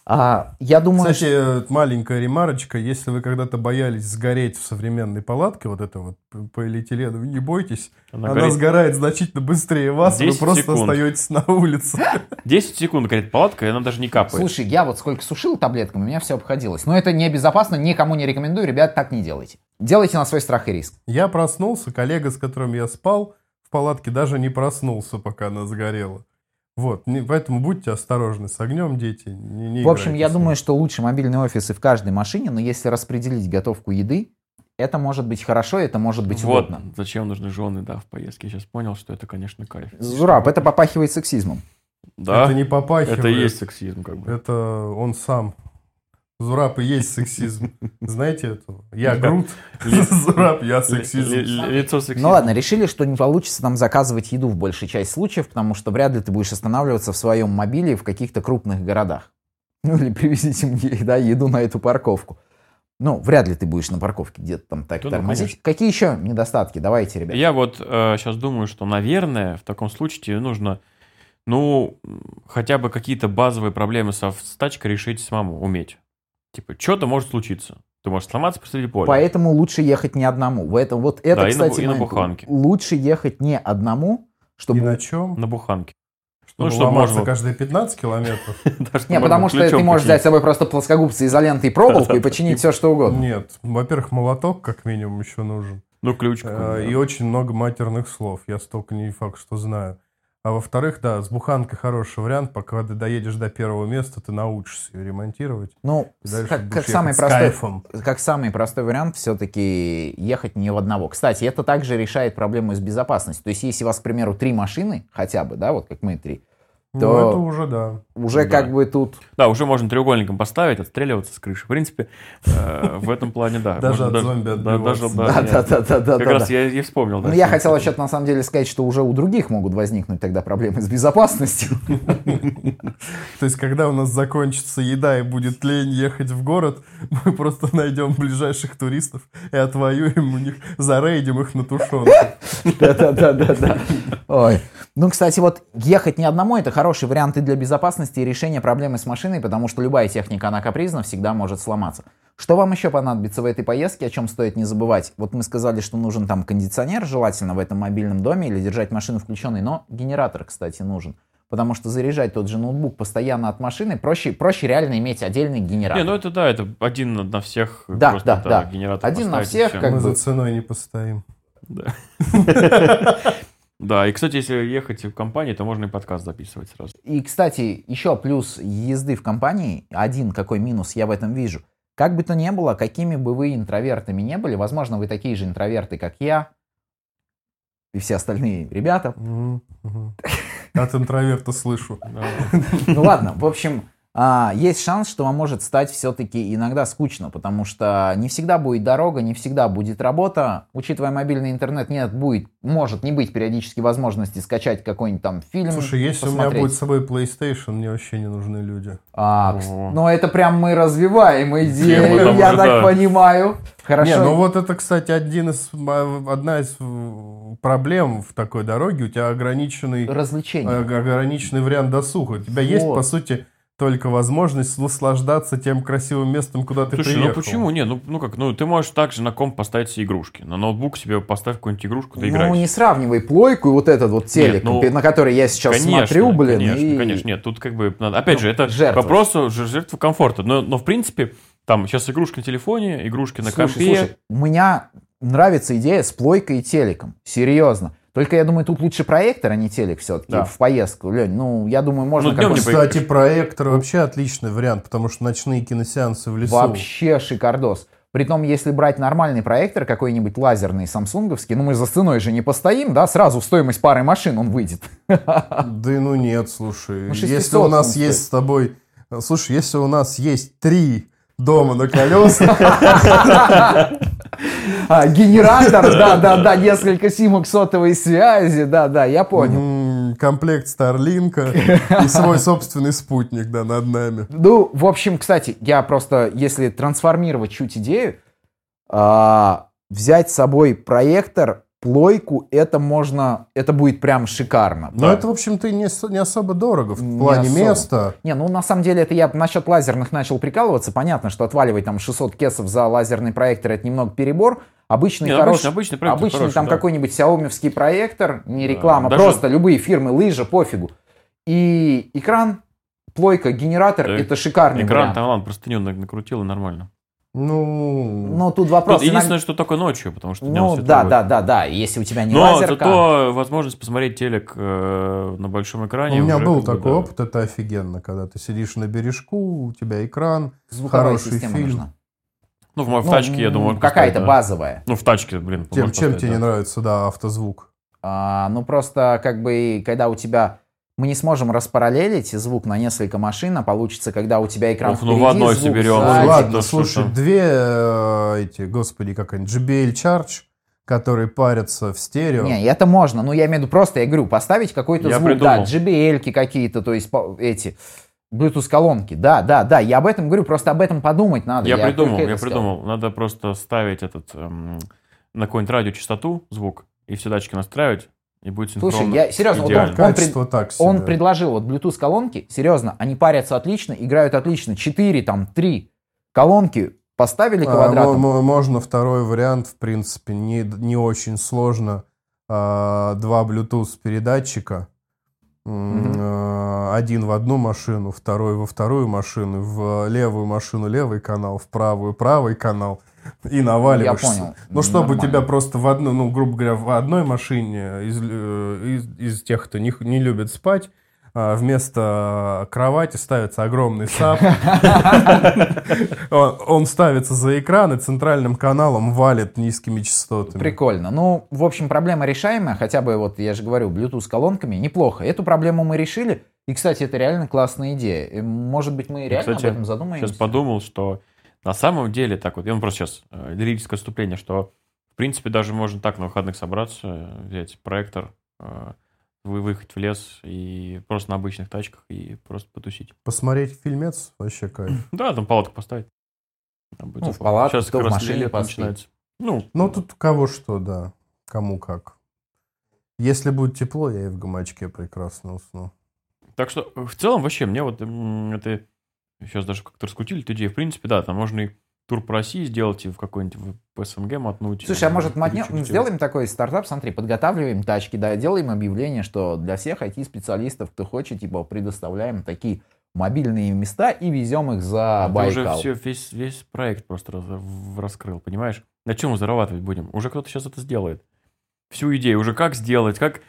S3: А, я думаю,
S2: Кстати, э, маленькая ремарочка. Если вы когда-то боялись сгореть в современной палатке, вот это вот п- полиэтилен, вы не бойтесь.
S1: Она
S2: Она,
S1: горит
S2: сгорает значительно быстрее вас, вы
S1: 10
S2: просто
S1: секунд.
S2: остаетесь на улице.
S1: 10 секунд горит палатка, и она даже не капает.
S3: Слушай, я вот сколько сушил таблетками, у меня все обходилось. Но это небезопасно, никому не рекомендую, ребят, так не делайте. Делайте на свой страх и риск.
S2: Я проснулся, коллега, с которым я спал в палатке, даже не проснулся, пока она сгорела. Вот, не- поэтому будьте осторожны с огнем, дети. не- не
S3: В общем, я думаю, что лучше мобильные офисы в каждой машине, но если распределить готовку еды, это может быть хорошо, это может быть
S1: вот
S3: удобно.
S1: зачем нужны жены, да, в поездке. Я сейчас понял, что это, конечно, кайф.
S3: Зураб, это попахивает сексизмом.
S1: Да,
S2: Это не попахивает.
S1: это и есть сексизм, как бы.
S2: Это он сам. Зураб и есть сексизм. Знаете это? Я Грут, Зураб, я сексизм.
S1: ли- ли- Лицо сексизма.
S3: Ну ладно, решили, что не получится там заказывать еду в большей часть случаев, потому что вряд ли ты будешь останавливаться в своем мобиле в каких-то крупных городах. Ну или привезите мне да, еду на эту парковку. Ну, вряд ли ты будешь на парковке где-то там так
S1: Да ну,
S3: тормозить.
S1: конечно.
S3: Какие еще недостатки? Давайте, ребят.
S1: Я вот сейчас думаю, что, наверное, в таком случае тебе нужно, ну, хотя бы какие-то базовые проблемы со с тачкой решить самому, уметь. Типа, что-то может случиться. Ты можешь сломаться посреди поля.
S3: Поэтому лучше ехать не одному. В этом вот это,
S1: Да, и на
S3: кстати,
S1: и на буханке.
S3: Лучше ехать не одному,
S2: И
S3: чтобы
S2: на чем?
S1: На буханке.
S2: Чтобы
S1: чтобы
S2: ломаться
S1: можно-
S2: каждые 15 километров?
S1: Чтобы
S3: Не, потому что ты можешь взять с собой просто плоскогубцы, изоленты и проволоку и починить все, что угодно.
S2: Нет. Во-первых, молоток как минимум еще нужен.
S1: Ну, ключ.
S2: Э, И очень много матерных слов. Я столько не факт, что знаю. А во-вторых, да, с буханкой хороший вариант. Пока ты доедешь до первого места, ты научишься ее ремонтировать.
S3: Ну, как, как самый простой,
S2: кайфом.
S3: как самый простой вариант, все-таки ехать не в одного. Кстати, это также решает проблему с безопасностью. То есть, если у вас, к примеру, три машины, хотя бы, да, вот как мы три,
S2: Ну,
S3: то-
S2: это уже, да.
S3: уже
S1: Да.
S3: как бы тут...
S1: Да, уже можно треугольником поставить, отстреливаться с крыши. В принципе, э, в этом плане, да.
S2: Даже от зомби
S1: да,
S2: отбиваться.
S1: даже, да, нет.
S3: Да-да-да-да-да.
S1: Как раз я и вспомнил. да,
S3: Ну, я хотел вообще на самом деле сказать, что уже у других могут возникнуть тогда проблемы с безопасностью.
S2: То есть, когда у нас закончится еда и будет лень ехать в город, мы просто найдем ближайших туристов и отвоюем у них, зарейдим их на тушенку.
S3: Да-да-да-да. Ой. Ну, кстати, вот ехать не одному это хороший вариант и для безопасности, и решения проблемы с машиной, потому что любая техника, она капризна, всегда может сломаться. Что вам еще понадобится в этой поездке, о чем стоит не забывать? Вот мы сказали, что нужен там кондиционер, желательно в этом мобильном доме, или держать машину включенной, но генератор, кстати, нужен. Потому что заряжать тот же ноутбук постоянно от машины проще, проще реально иметь отдельный генератор.
S1: Не, ну это да, это один на- всех.
S3: Да,
S1: просто,
S3: да, да.
S1: Генератор
S3: Один на всех, как
S2: Мы
S3: бы-
S2: за ценой не постоим.
S1: Да. Да, и, кстати, если ехать в компании, то можно и подкаст записывать сразу.
S3: И, кстати, еще плюс езды в компании, один какой минус я в этом вижу. Как бы то ни было, какими бы вы интровертами не были, возможно, вы такие же интроверты, как я и все остальные ребята.
S2: От интроверта слышу.
S3: Ну ладно, в общем, а, есть шанс, что вам может стать все-таки иногда скучно, потому что не всегда будет дорога, не всегда будет работа. Учитывая мобильный интернет, нет, будет, может не быть периодически возможности скачать какой-нибудь там фильм.
S2: Слушай, если у меня
S3: посмотреть.
S2: будет с собой PlayStation, мне вообще не нужны люди.
S3: А,
S1: Ого.
S3: кс- ну это прям мы развиваем идею, я так
S1: да.
S3: понимаю. Хорошо.
S2: Не, ну вот это, кстати, один из, м, одна из проблем в такой дороге. У тебя ограниченный,
S3: Развлечения.
S2: э, ограниченный вариант досуга. У тебя есть,
S3: Вот.
S2: по сути, только возможность наслаждаться тем красивым местом, куда ты
S1: Слушай,
S2: приехал.
S1: ну почему? Не, ну, ну как, ну ты можешь также на комп поставить себе игрушки. На ноутбук себе поставь какую-нибудь игрушку, ты играешь.
S3: ну не сравнивай плойку и вот этот вот телек,
S1: ну,
S3: на который я сейчас смотрю, блин.
S1: Конечно,
S3: и-
S1: конечно, нет, тут как бы надо. Опять же, это
S3: жертва.
S1: вопрос жертвы комфорта. Но, но в принципе, там сейчас игрушки на телефоне, игрушки на
S3: Слушай,
S1: компе.
S3: слушай, у меня нравится идея с плойкой и телеком. Серьезно. Только я думаю, тут лучше проектор, а не телек все-таки
S1: Да.
S3: в поездку. Лень, ну, я думаю, можно
S1: Ну,
S3: как-то-
S1: не
S2: Кстати, проектор вообще отличный вариант, потому что ночные киносеансы в лесу.
S3: Вообще шикардос. Притом, если брать нормальный проектор, какой-нибудь лазерный, самсунговский, ну мы за стеной же не постоим, да, сразу в стоимость пары машин он выйдет.
S2: Да ну нет, слушай.
S3: Ну, 600
S2: если у нас есть с тобой... Слушай, если у нас есть три дома на колесах,
S3: А, генератор, да-да-да, несколько симок сотовой связи, да-да, я понял.
S2: м, комплект Старлинка и свой собственный спутник, да, над нами.
S3: Ну, в общем, кстати, я просто, если трансформировать чуть идею, а, взять с собой проектор, плойку, это можно, это будет прям шикарно.
S2: Но это, в общем-то, не, не особо дорого в
S3: Не
S2: плане
S3: особо.
S2: места.
S3: Не, ну на самом деле это я насчет лазерных начал прикалываться. Понятно, что отваливать там 600 кесов за лазерный проектор это немного перебор. Обычный
S1: Не,
S3: хороший,
S1: обычный- обычный
S3: обычный
S1: хороший,
S3: там
S1: да.
S3: какой-нибудь xiaomi проектор, не
S1: Да,
S3: реклама,
S1: даже-
S3: просто любые фирмы, лыжа, пофигу. И экран, плойка, генератор,
S1: Да.
S3: это шикарный
S1: Экран
S3: вариант.
S1: там, ладно, простыню на- накрутил и нормально.
S2: Ну,
S3: Но тут вопрос...
S1: Тут единственное, что только ночью, потому что днем
S3: ну
S1: светло
S3: да,
S1: будет.
S3: да, да, да. Если у тебя не
S1: Но
S3: лазерка...
S1: зато возможность посмотреть телек э, на большом экране.
S2: у меня
S1: уже
S2: был такой
S1: да.
S2: опыт, это офигенно, когда ты сидишь на бережку, у тебя экран,
S3: звуковая
S2: хороший
S3: система
S2: фильм.
S3: нужна.
S1: Ну, в, мо- в
S3: Ну,
S1: тачке, я думаю,
S3: Какая-то
S1: да.
S3: базовая.
S1: Ну, в тачке, блин.
S2: Тем, чем
S1: поставить,
S2: тебе не
S1: да.
S2: нравится, да, автозвук.
S3: А, ну просто как бы, когда у тебя мы не сможем распараллелить звук на несколько машин, а получится, когда у тебя экран
S1: Ох, ну, в
S3: впереди,
S1: одной
S3: звук
S1: соберем.
S3: сзади.
S2: Ладно, слушай, две э, эти, господи, как они, JBL Charge, которые парятся в стерео.
S3: Не, это можно. Ну, я имею в виду просто, я говорю, поставить какой-то
S1: Я
S3: звук,
S1: придумал.
S3: да, JBL-ки какие-то, то есть эти Bluetooth-колонки. Да, да, да, я об этом говорю, просто об этом подумать надо.
S1: Я, придумал, я
S3: это сказал.
S1: придумал. Надо просто ставить этот эм, на какую-нибудь радиочастоту звук и все датчики настраивать, и будет синхронно.
S3: Слушай, я серьезно, вот он, он пред-
S2: так себе.
S3: Он предложил вот Bluetooth колонки, серьезно, они парятся отлично, играют отлично. Четыре, там, три колонки поставили
S2: А,
S3: квадратом.
S2: мо- можно второй вариант, в принципе, не, не очень сложно. А, два Bluetooth передатчика. А, Один в одну машину, второй во вторую машину, в левую машину левый канал, в правую правый канал и наваливаешься.
S3: Я понял.
S2: Ну, чтобы
S3: Нормально.
S2: тебя просто в одну, ну, грубо говоря, в одной машине из, э, из, из тех, кто не, не любит спать, а, вместо кровати ставится огромный сап. Он ставится за экран и центральным каналом валит низкими частотами.
S3: Прикольно. Ну, в общем, проблема решаемая. Хотя бы, вот я же говорю, Bluetooth с колонками неплохо. Эту проблему мы решили. И, кстати, это реально классная идея. Может быть, мы реально об этом задумаемся.
S1: Сейчас подумал, что на самом деле так вот, я вам просто сейчас э, лирическое отступление, что в принципе даже можно так на выходных собраться, взять проектор, э, вы выехать в лес и просто на обычных тачках и просто потусить.
S2: Посмотреть фильмец вообще кайф.
S1: Да, там палатку поставить. Там будет
S3: Ну, в палатку,
S1: Сейчас как
S3: в
S1: раз
S3: машине
S1: начинается. Ну,
S2: Ну, тут у кого что, да. Кому как. Если будет тепло, я и в гамачке прекрасно усну.
S1: Так что, в целом, вообще, мне вот это сейчас даже как-то раскрутили эту идею. В принципе, да, там можно и тур по России сделать, и в какой-нибудь в СНГ мотнуть.
S3: Слушай, а может, мотнем- сделаем такой стартап, смотри, подготавливаем тачки, да, делаем объявление, что для всех IT-специалистов, кто хочет, типа, предоставляем такие мобильные места и везем их за
S1: Ты
S3: Байкал.
S1: уже все, весь, весь проект просто раз- раскрыл, понимаешь? На чем мы зарабатывать будем? Уже кто-то сейчас это сделает. Всю идею, уже как сделать, как,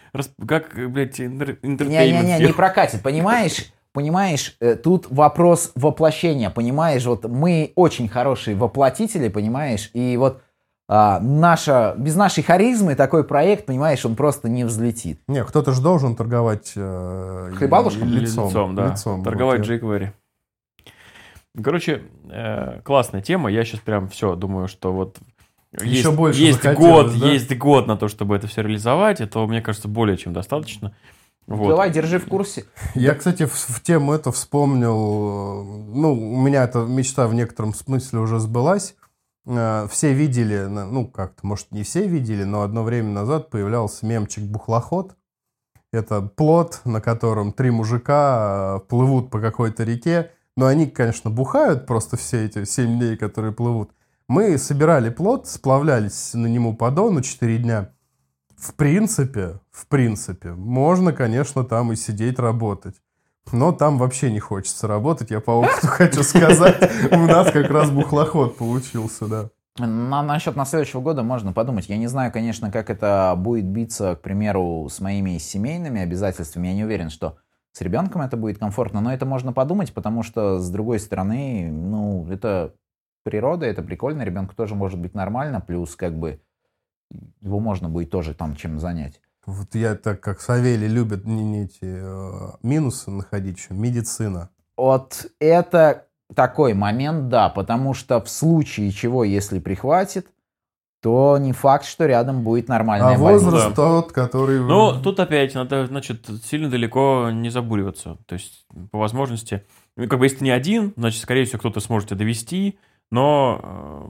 S1: как блядь, enter- entertainment
S3: Не-не-не, не прокатит, понимаешь? Понимаешь, э, тут вопрос воплощения, понимаешь? Вот мы очень хорошие воплотители, понимаешь? И вот а, наша, без нашей харизмы такой проект, понимаешь, он просто не взлетит.
S2: Не, кто-то же должен торговать э,
S3: Хлебалушком?
S2: лицом.
S1: да.
S2: лицом,
S1: Торговать
S2: вот.
S1: jQuery. Короче, э, классная тема. Я сейчас прям все думаю, что вот
S2: Еще
S1: есть,
S2: больше
S1: есть год,
S2: да?
S1: есть год на то, чтобы это все реализовать. Это, мне кажется, более чем достаточно. Вот.
S3: Давай, держи в курсе.
S2: Я, кстати, в, в тему это вспомнил, э, ну, у меня эта мечта в некотором смысле уже сбылась. Э, Все видели, ну, как-то, может, не все видели, но одно время назад появлялся мемчик «Бухлоход». Это плот, на котором три мужика э, плывут по какой-то реке. Но они, конечно, бухают просто все эти семь дней, которые плывут. Мы собирали плот, сплавлялись на нему по дону 4 дня. В принципе, в принципе, можно, конечно, там и сидеть работать. Но там вообще не хочется работать, я по опыту хочу сказать. У нас как раз бухлоход получился, да.
S3: На, насчет на следующего года можно подумать. Я не знаю, конечно, как это будет биться, к примеру, с моими семейными обязательствами. Я не уверен, что с ребенком это будет комфортно, но это можно подумать, потому что, с другой стороны, ну, это природа, это прикольно, ребенку тоже может быть нормально, плюс как бы его можно будет тоже там чем занять.
S2: Вот я так как Савелий любит не, не эти э, минусы находить, еще медицина.
S3: Вот это такой момент, да, потому что в случае чего, если прихватит, то не факт, что рядом будет нормальная
S2: А
S3: больница.
S2: возраст
S1: Да.
S2: тот, который...
S1: Ну, тут опять надо, значит, сильно далеко не забуриваться. То есть, по возможности, ну, как бы, если ты не один, значит, скорее всего, кто-то сможет тебя довести, но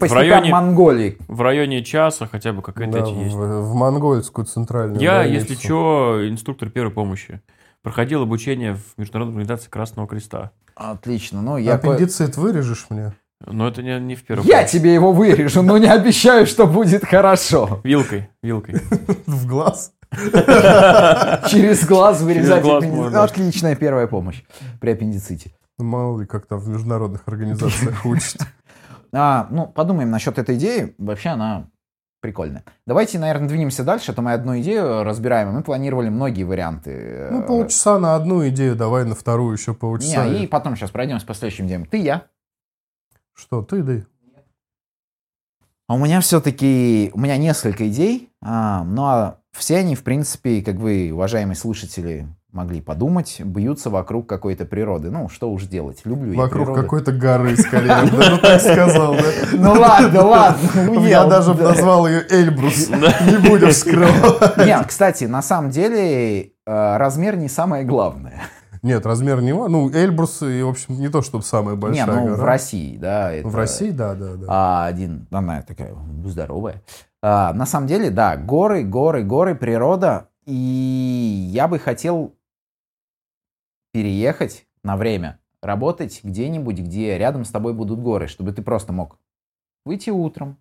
S3: по
S1: в, районе,
S3: Монголии.
S1: в районе часа хотя бы какая-то
S2: да,
S1: есть.
S2: в, в монгольскую центральную
S1: Я,
S2: больницу.
S1: если что, инструктор первой помощи. Проходил обучение в Международной организации Красного Креста.
S3: Отлично. Ну, я,
S2: Аппендицит вырежешь мне?
S1: Но это не, не в первой
S3: я тебе его вырежу, но не обещаю, что будет хорошо.
S1: Вилкой, вилкой.
S2: В глаз?
S3: Через глаз вырезать. Отличная первая помощь при аппендиците.
S2: Ну, Мало ли, как там в международных организациях учат.
S3: А, ну, подумаем насчет этой идеи. Вообще она прикольная. Давайте, наверное, двинемся дальше. Это мы одну идею разбираем. Мы планировали многие варианты.
S2: Ну, полчаса на одну идею, давай на вторую еще полчаса.
S3: Не, и потом сейчас пройдемся по следующим идеям. Ты, я.
S2: Что, ты, да?
S3: А у меня все-таки, у меня несколько идей, а, но все они, в принципе, как вы, уважаемые слушатели, могли подумать, бьются вокруг какой-то природы. Ну, что уж делать, люблю я
S2: Вокруг какой-то горы, скорее. Да, ну так сказал, да?
S3: Ну ладно, ладно,
S2: Я даже
S3: Да.
S2: назвал ее Эльбрус. Не будем скрывать.
S3: Нет, кстати, на самом деле э, размер не самое главное.
S2: Нет, размер не... ва- Ну, Эльбрус, и, в общем, не то, чтобы самая
S3: Не,
S2: большая
S3: ну
S2: гора.
S3: в России, да. это-
S2: В России, да, да, да.
S3: А, один, она такая здоровая. А, на самом деле, да, горы, горы, горы, природа. И я бы хотел переехать на время, работать где-нибудь, где рядом с тобой будут горы, чтобы ты просто мог выйти утром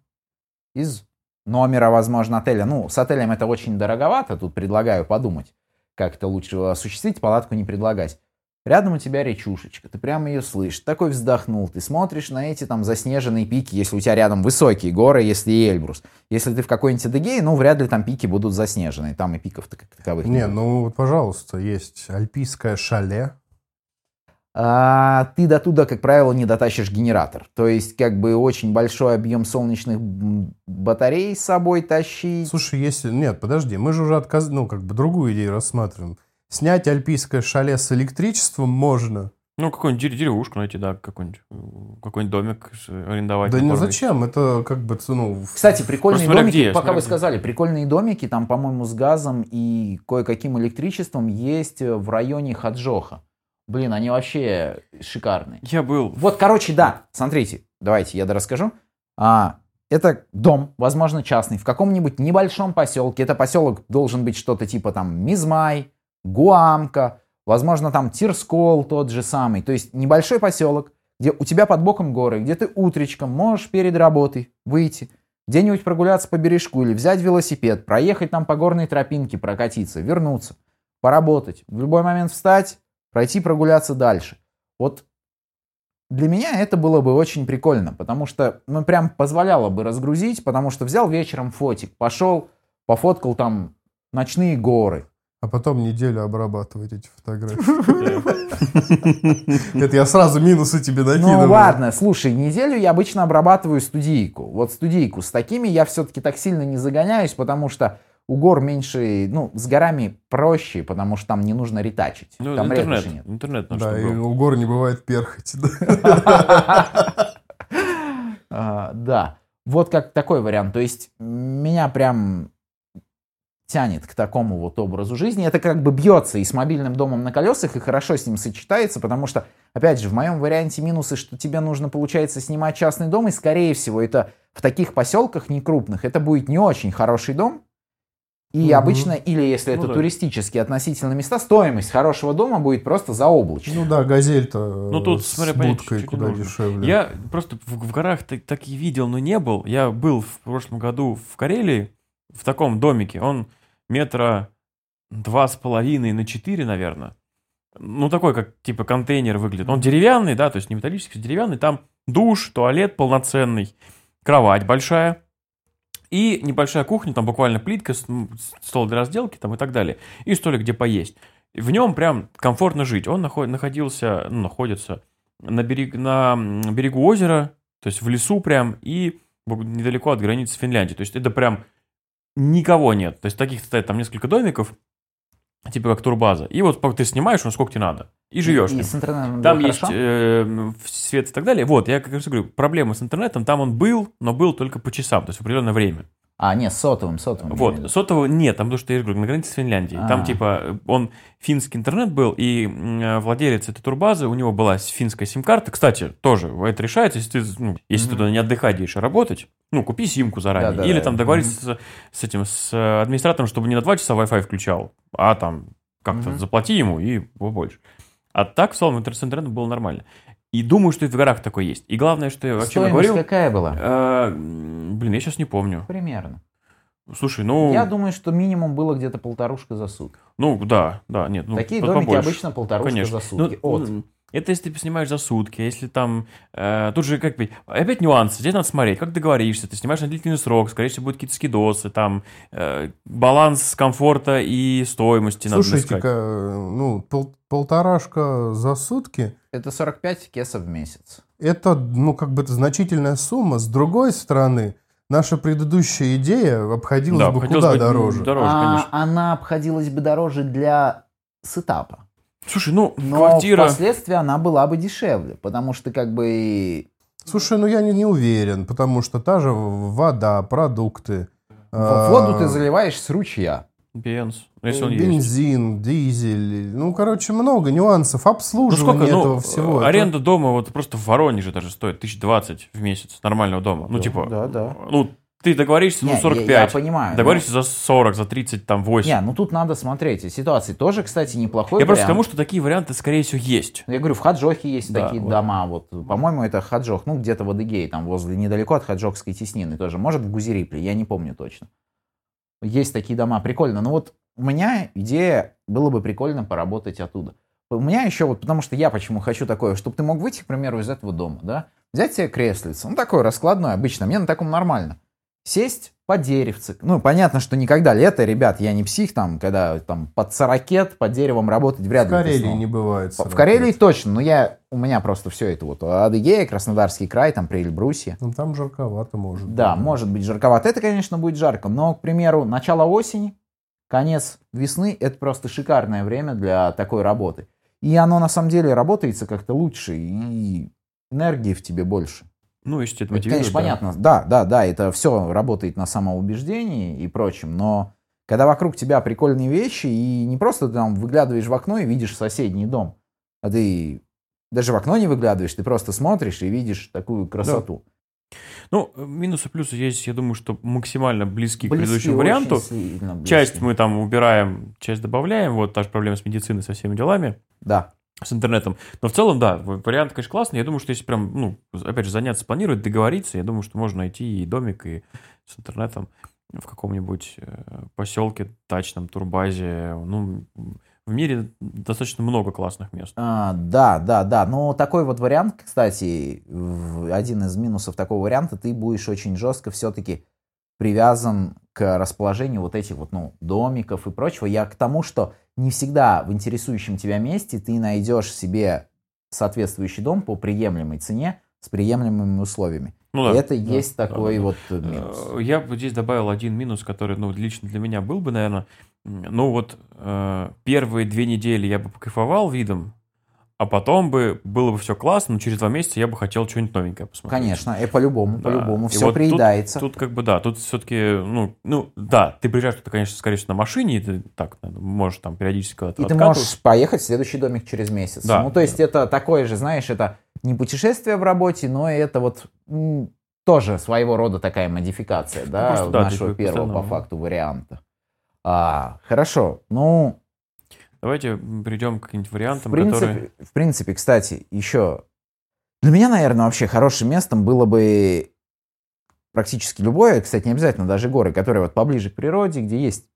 S3: из номера, возможно, отеля. Ну, с отелем это очень дороговато, тут предлагаю подумать, как это лучше осуществить, палатку не предлагать. Рядом у тебя речушечка, ты прямо ее слышишь, такой вздохнул, ты смотришь на эти там заснеженные пики, если у тебя рядом высокие горы, если Эльбрус. Если ты в какой-нибудь Адыгее, ну, вряд ли там пики будут заснеженные, там и пиков-то как таковых
S2: Не,
S3: нет.
S2: ну, вот, пожалуйста, есть альпийское шале.
S3: А, ты до туда, как правило, не дотащишь генератор. То есть, как бы, очень большой объем солнечных батарей с собой тащить.
S2: Слушай, если... Нет, подожди, мы же уже отказ... Ну, как бы другую идею рассматриваем. Снять альпийское шале с электричеством можно.
S1: Ну, какую-нибудь дерев- деревушку найти, да, какой-нибудь, э, какой-нибудь домик с- арендовать.
S2: Да не зачем, это как бы, ну...
S3: Кстати, прикольные
S1: Просто
S3: домики,
S1: где,
S3: пока
S1: смотря
S3: вы
S1: где.
S3: сказали, прикольные домики, там, по-моему, с газом и кое-каким электричеством есть э, в районе Хаджоха. Блин, они вообще шикарные.
S1: Я был
S3: Вот, короче, да, смотрите, давайте я расскажу. А, это дом, возможно, частный, в каком-нибудь небольшом поселке. Это поселок должен быть что-то типа там Мизмай, Гуамка, возможно, там Тирскол тот же самый. То есть небольшой поселок, где у тебя под боком горы, где ты утречком можешь перед работой выйти, где-нибудь прогуляться по бережку или взять велосипед, проехать там по горной тропинке, прокатиться, вернуться, поработать, в любой момент встать, пройти прогуляться дальше. Вот для меня это было бы очень прикольно, потому что, ну, прям позволяло бы разгрузить, потому что взял вечером фотик, пошел, пофоткал там ночные горы.
S2: А потом неделю обрабатывать эти фотографии. Это я сразу минусы тебе накидываю.
S3: Ну ладно, слушай, неделю я обычно обрабатываю студийку. Вот студийку с такими я все-таки так сильно не загоняюсь, потому что у гор меньше, ну, с горами проще, потому что там не нужно ретачить.
S1: Ну,
S3: там
S1: интернет,
S3: нет.
S1: интернет наш
S2: Да, и у гор не бывает перхоти.
S3: А, Да, вот как такой вариант. То есть меня прям тянет к такому вот образу жизни. Это как бы бьется и с мобильным домом на колесах, и хорошо с ним сочетается, потому что, опять же, в моем варианте минусы, что тебе нужно, получается, снимать частный дом, и, скорее всего, это в таких поселках некрупных, это будет не очень хороший дом, и
S2: Мгм.
S3: обычно, или если
S1: Ну
S3: это
S1: да.
S3: туристические относительно места, стоимость хорошего дома будет просто заоблачной.
S2: Ну да, газель-то
S1: Ну, тут,
S2: с
S1: смотря понять,
S2: будкой
S1: чуть-чуть
S2: куда
S1: нужно.
S2: дешевле.
S1: Я просто в, в горах так, так и видел, но не был. Я был в прошлом году в Карелии, в таком домике. Он метра два с половиной на четыре, наверное. Ну, такой, как типа контейнер выглядит. Он деревянный, да, то есть не металлический, деревянный. Там душ, туалет полноценный. кровать большая, и небольшая кухня, там буквально плитка, стол для разделки там и так далее. И столик, где поесть. В нем прям комфортно жить. Он наход- находился, ну, находится на, берег, на берегу озера, то есть в лесу прям, и недалеко от границы Финляндии. То есть это прям никого нет. То есть таких стоит там несколько домиков, типа как турбаза. И вот ты снимаешь, ну сколько тебе надо. И живешь.
S3: И
S1: там.
S3: с интернетом
S1: Там есть
S3: хорошо?
S1: э, свет и так далее. Вот, я как раз говорю, проблема с интернетом, там он был, но был только по часам, то есть в определенное время.
S3: А, нет, сотовым, сотовым.
S1: Вот, сотового нет, там, потому что, я говорю, на границе с Финляндией. Там,
S3: А.
S1: типа, он финский интернет был, и м, владелец этой турбазы, у него была финская сим-карта. Кстати, тоже это решается, если ты, ну, если ты
S3: Мгм.
S1: туда не отдыхать едешь, а работать, ну, купи симку заранее.
S3: Да-да-да.
S1: Или там договориться с, с этим, с э, администратором, чтобы не на 2 часа Wi-Fi включал, а там как-то
S3: Мгм.
S1: заплати ему и побольше. А так, в целом, интер- с интернетом было нормально. И думаю, что и в горах такое есть. И главное, что я,
S3: Стоимость
S1: говорил...
S3: какая была?
S1: э, блин, я сейчас не помню.
S3: Примерно.
S1: Слушай, ну...
S3: Я думаю, что минимум было где-то полторушка за сутки.
S1: Ну, да, да, нет. Ну,
S3: Такие домики
S1: побольше.
S3: обычно полторушка
S1: Конечно.
S3: за сутки.
S1: Ну,
S3: От.
S1: Это если ты снимаешь за сутки, а если там... э, тут же как бы... Опять нюансы, здесь надо смотреть, как договоришься. Ты снимаешь на длительный срок, скорее всего, будут какие-то скидосы, там... э, баланс комфорта и стоимости надо искать.
S2: Слушайте-ка, ну, пол- полторашка за сутки,
S3: Это 45 кесов в месяц.
S2: это, ну, как бы это значительная сумма. С другой стороны, наша предыдущая идея обходилась
S1: Да,
S2: бы куда
S1: бы
S2: дороже.
S1: Дороже,
S3: А
S1: конечно.
S3: она обходилась бы дороже для сетапа.
S1: Слушай, ну,
S3: Но
S1: квартира...
S3: впоследствии она была бы дешевле, потому что как бы
S2: Слушай, ну я не, не уверен, потому что та же вода, продукты,
S3: в воду ты заливаешь с ручья.
S1: Бенз, ну, если он есть.
S2: бензин, дизель, ну, короче, много нюансов,
S1: Ну,
S2: обслуживание
S1: сколько,
S2: этого
S1: ну,
S2: всего.
S1: э, аренда дома вот просто в Воронеже даже стоит 1020 в месяц нормального дома. Ну,
S3: Да,
S1: типа,
S3: да, да.
S1: ну, ты договоришься,
S3: Не, я-
S1: 45.
S3: Я, понимаю.
S1: Договоришься за 40, за 30, там, 8.
S3: Не, ну тут надо смотреть. Ситуации тоже, кстати, неплохой
S1: Я просто к
S3: вариант.
S1: тому, что такие варианты, скорее всего, есть.
S3: Я говорю, в Хаджохе есть
S1: Да,
S3: такие
S1: вот.
S3: дома. Вот, по-моему, это Хаджох, ну, где-то в Адыгее, там возле, недалеко от Хаджохской теснины тоже. Может, в Гузерипле, я не помню точно. Есть такие дома, прикольно. Но вот у меня идея, было бы прикольно поработать оттуда. У меня еще вот, потому что я почему хочу такое, чтобы ты мог выйти, к примеру, из этого дома, да, взять себе креслице, ну, такое раскладное, обычно, мне на таком нормально. Сесть под деревце. Ну, понятно, что никогда лето, ребят, я не псих, там, когда там под сорокет, под деревом работать вряд
S2: В
S3: ли. ты
S2: Карелии не бывает.
S3: В
S2: 40
S3: Карелии
S2: лет.
S3: точно, но я, у меня просто все это вот Адыгея, Краснодарский край, там при Эльбрусе.
S2: Ну, там жарковато может
S3: Да,
S2: быть.
S3: может быть жарковато. Это, конечно, будет жарко, но, к примеру, начало осени, конец весны, это просто шикарное время для такой работы. И оно на самом деле работается как-то лучше, и энергии в тебе больше.
S1: Ну, если это мотивирует,
S3: конечно,
S1: да.
S3: понятно. Да, да, да, это все работает на самоубеждении и прочем, но когда вокруг тебя прикольные вещи, и не просто ты там выглядываешь в окно и видишь соседний дом, а ты даже в окно не выглядываешь, ты просто смотришь и видишь такую красоту.
S1: Ну, минусы плюсы есть, я думаю, что максимально близки, к
S3: Близки,
S1: предыдущему
S3: очень
S1: варианту. Часть мы там убираем, часть добавляем. Вот та же проблема с медициной, со всеми делами,
S3: Да.
S1: С интернетом. Но в целом, да, вариант, конечно, классный. Я думаю, что если прям, ну, опять же, заняться, планировать, договориться, я думаю, что можно найти и домик, и с интернетом в каком-нибудь э, поселке, дачном, турбазе. Ну, в мире достаточно много классных мест.
S3: А, да, да, да. Но такой вот вариант, кстати, один из минусов такого варианта, ты будешь очень жестко все-таки привязан к расположению вот этих вот, ну, домиков и прочего. Я к тому, что не всегда в интересующем тебя месте ты найдешь себе соответствующий дом по приемлемой цене с приемлемыми условиями.
S1: Ну,
S3: И
S1: да,
S3: это
S1: да,
S3: есть
S1: да,
S3: такой
S1: да, да.
S3: вот э, минус.
S1: Э, Я бы здесь добавил один минус, который, ну, лично для меня был бы, наверное, ну, вот э, первые две недели я бы покайфовал видом, а потом бы было бы все классно, но через два месяца я бы хотел что-нибудь новенькое посмотреть.
S3: Конечно, и по-любому,
S1: Да.
S3: по-любому.
S1: И
S3: Все
S1: вот тут-
S3: приедается.
S1: Тут, как бы, да, тут все-таки, ну, ну, да, ты приезжаешь туда, конечно, скорее всего, на машине, и ты так, наверное, можешь там периодически куда-то
S3: И ты можешь поехать в следующий домик через месяц.
S1: Да.
S3: Ну, то есть это такое же, знаешь, это не путешествие в работе, но это вот тоже своего рода такая модификация, да,
S1: просто, да, ты
S3: нашего первого по факту варианта. А, хорошо, ну,
S1: Давайте перейдем к каким-нибудь
S3: в
S1: вариантам,
S3: принципе,
S1: которые...
S3: в принципе, кстати, еще для меня, наверное, вообще хорошим местом было бы практически любое, кстати, не обязательно даже горы, которые вот поближе к природе, где есть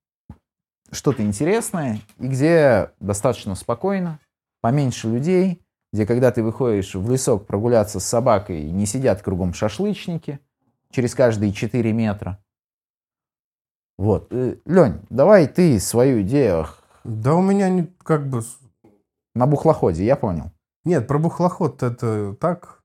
S3: что-то интересное и где достаточно спокойно, поменьше людей, где когда ты выходишь в лесок прогуляться с собакой, не сидят кругом шашлычники, через каждые 4 метра. Вот. Э, Лень, давай ты свою идею
S2: Да у меня не, как бы...
S3: на бухлоходе, я понял.
S2: Нет, про бухлоход это так.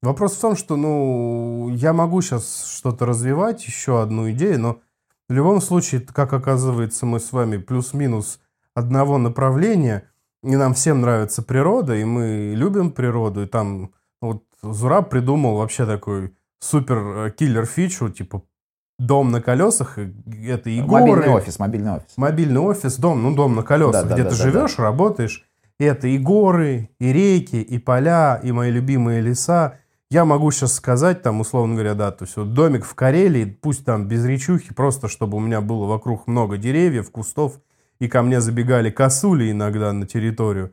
S2: Вопрос в том, что, ну, я могу сейчас что-то развивать, еще одну идею, но в любом случае, как оказывается, мы с вами плюс-минус одного направления, и нам всем нравится природа, и мы любим природу, и там вот Зураб придумал вообще такой супер э, киллер фичу, типа дом на колесах, это и горы,
S3: Мобильный офис, мобильный офис.
S2: мобильный офис, дом, ну, дом на колесах,
S3: Да, да,
S2: где
S3: да,
S2: ты
S3: да,
S2: живешь, работаешь. И это и горы, и реки, и поля, и мои любимые леса. Я могу сейчас сказать, там, условно говоря, да, то есть вот домик в Карелии, пусть там без речухи, просто чтобы у меня было вокруг много деревьев, кустов, и ко мне забегали косули иногда на территорию.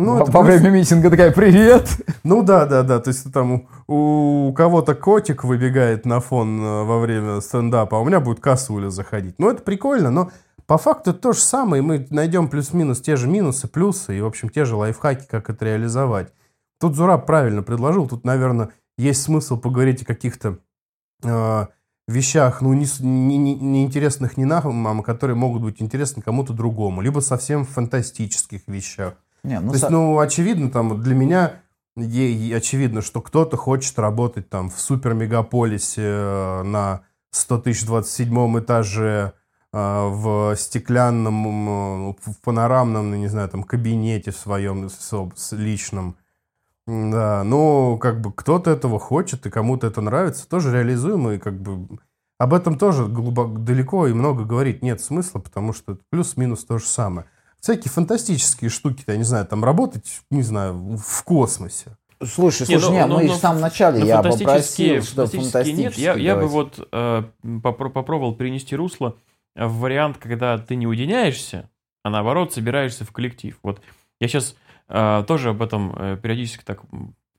S2: Ну,
S3: Во
S2: это
S3: во время митинга такая, привет!
S2: ну да, да, да. То есть там у, у кого-то котик выбегает на фон э, во время стендапа, а у меня будет косуля заходить. Ну, это прикольно, но по факту то же самое. Мы найдем плюс-минус те же минусы, плюсы и, в общем, те же лайфхаки, как это реализовать. Тут Зураб правильно предложил. Тут, наверное, есть смысл поговорить о каких-то э, вещах, ну, не, с- не- не- неинтересных не нам, а которые могут быть интересны кому-то другому. Либо совсем фантастических вещах.
S3: Не, ну,
S2: То есть, ну, очевидно, там, для меня е- е- очевидно, что кто-то хочет работать там в супер-мегаполисе э, на 100 тысяч 27 этаже э, в стеклянном, э, в панорамном, ну, не знаю, там, кабинете своем личном. Да, ну, как бы кто-то этого хочет, и кому-то это нравится, тоже реализуемо, и как бы об этом тоже глубоко, далеко и много говорить нет смысла, потому что плюс-минус то же самое. Всякие фантастические штуки, я не знаю, там работать, не знаю, в космосе.
S3: Слушай,
S1: Не,
S3: слушай,
S1: ну,
S3: не,
S1: ну,
S3: мы
S1: ну,
S3: в самом начале
S1: Ну,
S3: я
S1: фантастические,
S3: попросил, что
S1: фантастические нет. Я,
S3: фантастические
S1: я бы вот э, попро- попробовал перенести русло в вариант, когда ты не уединяешься, а наоборот собираешься в коллектив. Вот я сейчас тоже об этом э, периодически так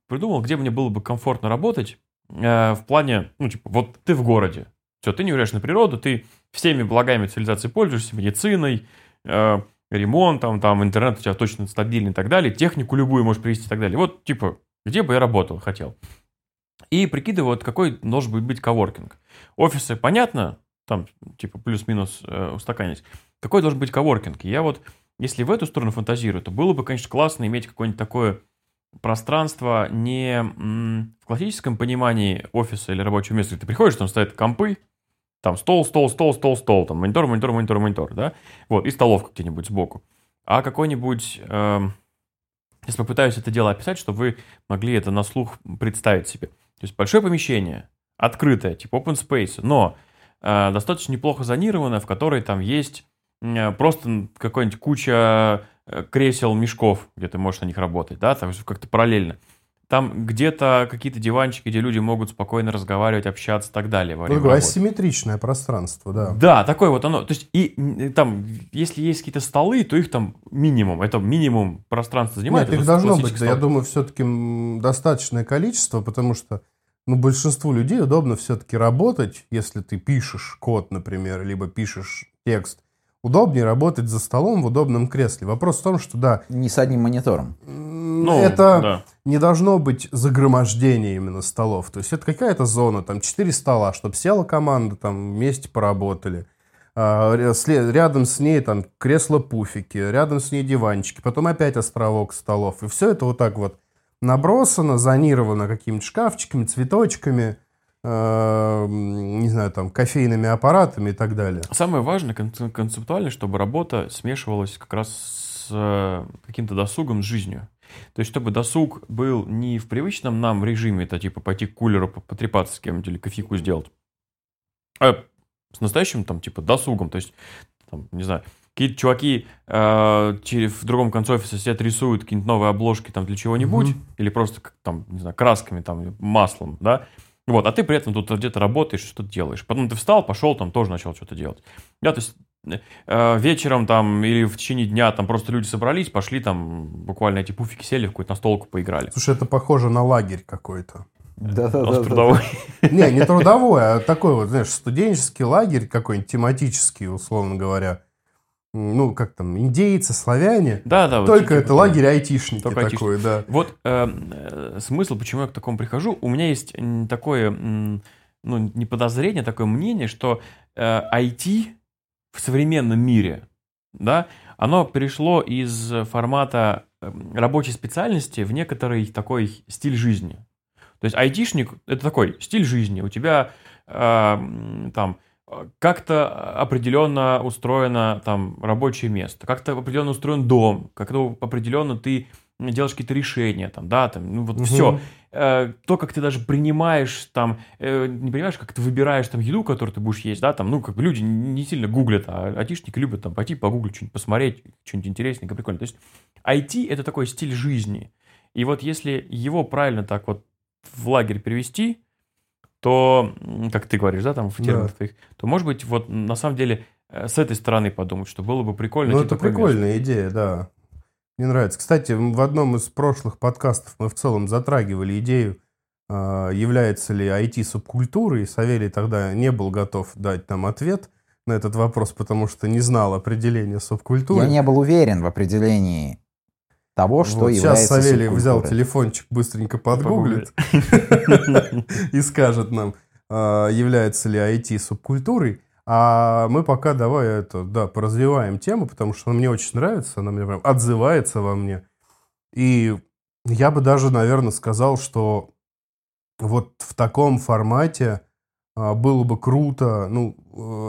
S1: придумал, где мне было бы комфортно работать э, в плане, ну, типа, вот ты в городе, все, ты не уезжаешь на природу, ты всеми благами цивилизации пользуешься, медициной, э, ремонтом, там, интернет у тебя точно стабильный и так далее, технику любую можешь привести и так далее. Вот, типа, где бы я работал, хотел. И прикидываю, вот какой должен быть, быть коворкинг. Офисы, понятно, там, типа, плюс-минус э, устаканить. Какой должен быть коворкинг? И Я вот, если в эту сторону фантазирую, то было бы, конечно, классно иметь какое-нибудь такое пространство не в классическом понимании офиса или рабочего места, ты приходишь, там стоят компы, там стол, стол, стол, стол, стол, там монитор, монитор, монитор, монитор, да, вот, и столовка где-нибудь сбоку. А какой-нибудь, эм, если попытаюсь это дело описать, чтобы вы могли это на слух представить себе. То есть большое помещение, открытое, типа open space, но э, достаточно неплохо зонированное, в которой там есть э, просто какая-нибудь куча э, кресел, мешков, где ты можешь на них работать, да, там как-то параллельно. Там где-то какие-то диванчики, где люди могут спокойно разговаривать, общаться и так далее. во
S2: Ну,
S1: время работы.
S2: асимметричное пространство, да.
S1: Да, такое вот оно. То есть, и там, если есть какие-то столы, то их там минимум. Это минимум пространства занимает.
S2: Нет, их должно быть, да, я
S1: стол.
S2: думаю, все-таки достаточное количество, потому что ну, большинству людей удобно все-таки работать, если ты пишешь код, например, либо пишешь текст. Удобнее работать за столом в удобном кресле. Вопрос в том, что да,
S3: Не с одним монитором.
S1: Ну,
S2: это
S1: да.
S2: не должно быть загромождение именно столов. То есть это какая-то зона, там четыре стола, чтобы села команда, там вместе поработали. А, Рядом с ней там кресло-пуфики, рядом с ней диванчики, потом опять островок столов. И все это вот так вот набросано, зонировано какими-то шкафчиками, цветочками, м, не знаю, там, кофейными аппаратами и так далее.
S1: Самое важное кон- концептуально, чтобы работа смешивалась как раз с э, каким-то досугом, с жизнью. То есть, чтобы досуг был не в привычном нам режиме, это типа пойти к кулеру по- потрепаться с кем-нибудь или кофейку сделать, а с настоящим там типа досугом. То есть, там, не знаю, какие-то чуваки э, в другом конце офиса сидят, рисуют какие-нибудь новые обложки там для чего-нибудь,
S2: Мгм.
S1: или просто там, не знаю, красками, там, маслом, да, вот, а ты при этом тут где-то работаешь, что-то делаешь. Потом ты встал, пошел, там тоже начал что-то делать. Да, то есть вечером там или в течение дня там просто люди собрались, пошли там буквально эти пуфики сели, в какую-то настолку поиграли.
S2: Слушай, это похоже на лагерь какой-то.
S1: А с
S3: Да-да-да.
S1: трудовой.
S2: Не, не трудовой, а такой вот, знаешь, студенческий лагерь какой-нибудь, тематический, условно говоря. Ну, как там, индейцы, славяне.
S1: Да, да.
S2: Только это лагерь айтишники
S1: Только
S2: такой, да.
S1: Вот э, э, смысл, почему я к такому прихожу. У меня есть такое ну, не подозрение, а такое мнение, что э, IT в современном мире, да, оно перешло из формата э, рабочей специальности в некоторый такой стиль жизни. То есть айтишник – это такой стиль жизни. У тебя э, там как-то определенно устроено там рабочее место, как-то определенно устроен дом, как-то определенно ты делаешь какие-то решения, там, да, там, ну вот угу. все. Э, то, как ты даже принимаешь, там, э, не понимаешь, как ты выбираешь там еду, которую ты будешь есть, да, там, ну, как бы люди не сильно гуглят, а айтишники любят там пойти погуглить, что-нибудь посмотреть, что-нибудь интересненькое, прикольно. То есть IT — это такой стиль жизни. И вот если его правильно так вот в лагерь перевести, то, как ты говоришь, да, там в терминах да. твоих, то, может быть, вот на самом деле э, с этой стороны подумать, что было бы прикольно.
S2: Ну, это прикольная место. идея, да. Мне нравится. Кстати, в одном из прошлых подкастов мы в целом затрагивали идею, а, является ли IT субкультурой. Савелий тогда не был готов дать нам ответ на этот вопрос, потому что не знал определения субкультуры.
S3: Я не был уверен в определении того, что вот является
S2: Сейчас Савелий взял телефончик, быстренько подгуглит и скажет нам, а, является ли IT субкультурой. А мы пока давай это, да, поразвиваем тему, потому что она мне очень нравится, она мне прям отзывается во мне. И я бы даже, наверное, сказал, что вот в таком формате а, было бы круто, ну,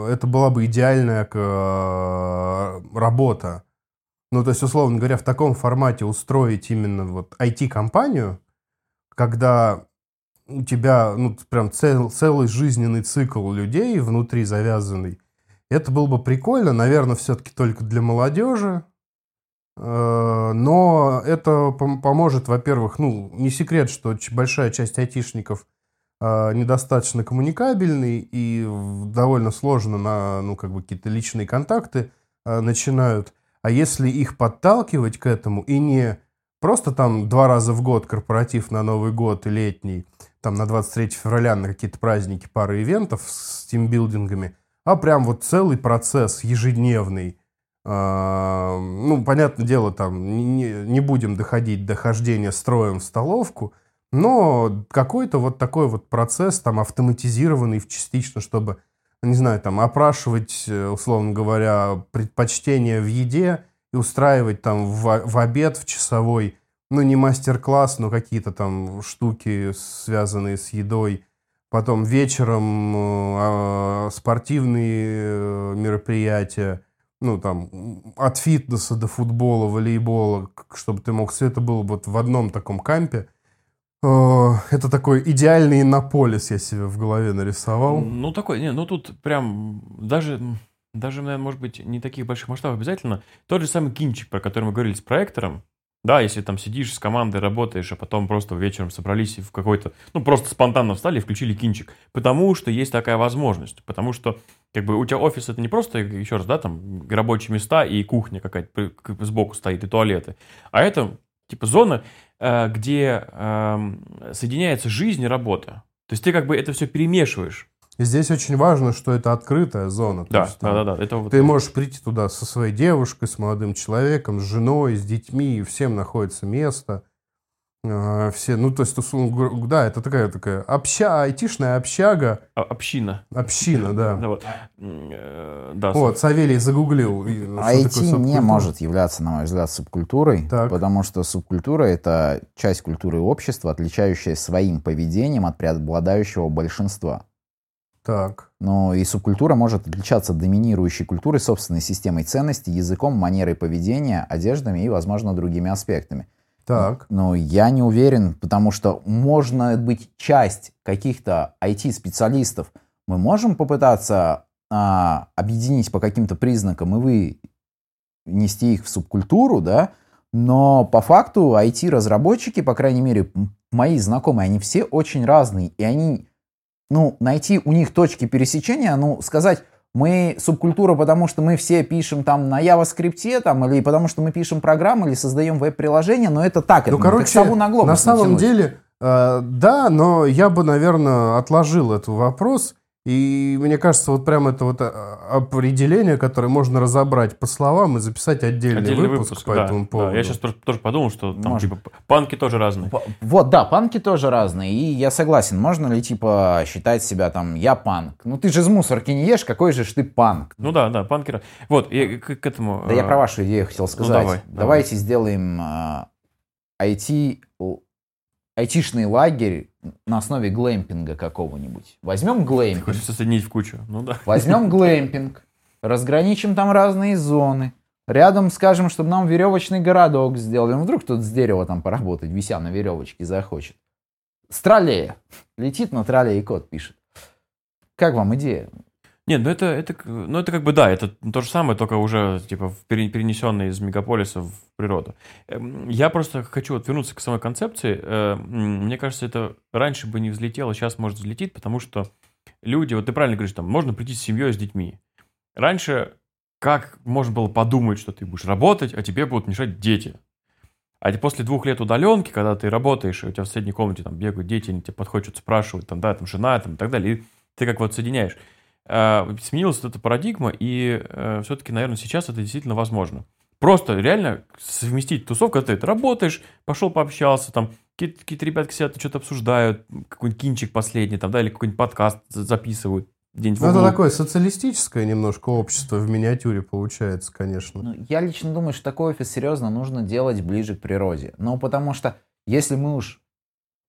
S2: э, это была бы идеальная а, работа. Ну, то есть, условно говоря, в таком формате устроить именно вот IT-компанию, когда у тебя ну, прям цел, целый жизненный цикл людей внутри завязанный. Это было бы прикольно, наверное, все-таки только для молодежи. Э, но это поможет, во-первых, ну, не секрет, что большая часть айтишников э, недостаточно коммуникабельный и довольно сложно на, ну, как бы какие-то личные контакты э, начинают. А если их подталкивать к этому и не просто там два раза в год корпоратив на Новый год и летний, там на 23 февраля на какие-то праздники пары ивентов с тимбилдингами, а прям вот целый процесс ежедневный. А, ну, понятное дело, там не, будем доходить до хождения строем в столовку, но какой-то вот такой вот процесс там автоматизированный частично, чтобы, не знаю, там опрашивать, э, условно говоря, предпочтения в еде и устраивать там в, в обед в часовой ну, не мастер-класс, но какие-то там штуки, связанные с едой. Потом вечером э, спортивные э, мероприятия, ну, там, от фитнеса до футбола, волейбола, чтобы ты мог все это было вот в одном таком кампе. Э, это такой идеальный иннополис я себе в голове нарисовал.
S1: Ну, такой, не, ну тут прям даже, даже, наверное, может быть, не таких больших масштабов обязательно. Тот же самый кинчик, про который мы говорили с проектором, да, если там сидишь с командой, работаешь, а потом просто вечером собрались и в какой-то, ну, просто спонтанно встали и включили кинчик. Потому что есть такая возможность. Потому что, как бы, у тебя офис это не просто, еще раз, да, там, рабочие места и кухня какая-то сбоку стоит, и туалеты. А это, типа, зона, э, где эм, соединяется жизнь и работа. То есть ты как бы это все перемешиваешь.
S2: И здесь очень важно, что это открытая зона.
S1: Да, есть, да, да, да. Это вот
S2: ты можешь прийти туда со своей девушкой, с молодым человеком, с женой, с детьми, и всем находится место. А, все, ну, то есть, да, это такая такая обща, айтишная общага.
S1: А, община.
S2: Община, да.
S1: да, вот. Э, да,
S2: вот, Савелий загуглил.
S3: IT не может являться, на мой взгляд, субкультурой, так. потому что субкультура — это часть культуры общества, отличающая своим поведением от преобладающего большинства.
S2: Так.
S3: Но и субкультура может отличаться доминирующей культурой, собственной системой ценностей, языком, манерой поведения, одеждами и, возможно, другими аспектами.
S2: Так.
S3: Но я не уверен, потому что можно быть часть каких-то IT-специалистов. Мы можем попытаться а, объединить по каким-то признакам и вынести их в субкультуру, да, но по факту IT-разработчики, по крайней мере, мои знакомые, они все очень разные, и они ну, найти у них точки пересечения, ну, сказать, мы субкультура, потому что мы все пишем там на JavaScript, там, или потому что мы пишем программы, или создаем веб-приложение, но это так,
S2: ну,
S3: это
S2: короче, как на, на самом деле, э, да, но я бы, наверное, отложил этот вопрос И мне кажется, вот прям это вот а, определение, которое можно разобрать по словам и записать отдельный,
S1: Отдельный
S2: выпуск,
S1: выпуск,
S2: по
S1: да,
S2: этому
S1: да.
S2: поводу.
S1: Я сейчас тоже, тоже подумал, что там
S3: Можно.
S1: типа панки тоже разные.
S3: Вот, да, панки тоже разные, и я согласен, можно ли, типа, считать себя там, я панк? Ну ты же из мусорки не ешь, какой же ж ты панк?
S1: Ну да, да, панки. раз- Вот, я к, к этому.
S3: Да я
S1: э,
S3: про вашу идею хотел сказать.
S1: давай, давай.
S3: Давайте сделаем а, IT, л- айтишный лагерь на основе глэмпинга какого-нибудь. Возьмем глэмпинг,
S1: Хочется соединить в кучу. Ну да.
S3: возьмем глэмпинг, разграничим там разные зоны. Рядом скажем, чтобы нам веревочный городок сделали. Ну, вдруг кто-то с дерева там поработать, вися на веревочке, захочет. С троллея. Летит на троллее и код пишет. Как вам идея?
S1: Нет, ну это, это, ну это как бы да, это то же самое, только уже типа перенесенное из мегаполиса в природу. Эм, Я просто хочу вот вернуться к самой концепции. Э, Мне кажется, это раньше бы не взлетело, сейчас может взлететь, потому что люди, вот ты правильно говоришь, там можно прийти с семьей, с детьми. Раньше как можно было подумать, что ты будешь работать, а тебе будут мешать дети. А после двух лет удаленки, когда ты работаешь, и у тебя в соседней комнате там бегают дети, они тебе подходят, спрашивают, там, да, там жена, там, и так далее, и ты как вот соединяешь. А, Сменилась вот эта парадигма, и все-таки, наверное, сейчас это действительно возможно. Просто реально совместить тусовку, когда ты работаешь, пошел пообщался, там какие-то, какие-то ребятки сидят, что-то обсуждают, какой-нибудь кинчик последний, там, да, или какой-нибудь подкаст за- записывают где-нибудь
S2: Ну, это такое социалистическое немножко общество в миниатюре получается, конечно.
S3: Ну, я лично думаю, что такой офис серьезно нужно делать ближе к природе. Ну, потому что если мы уж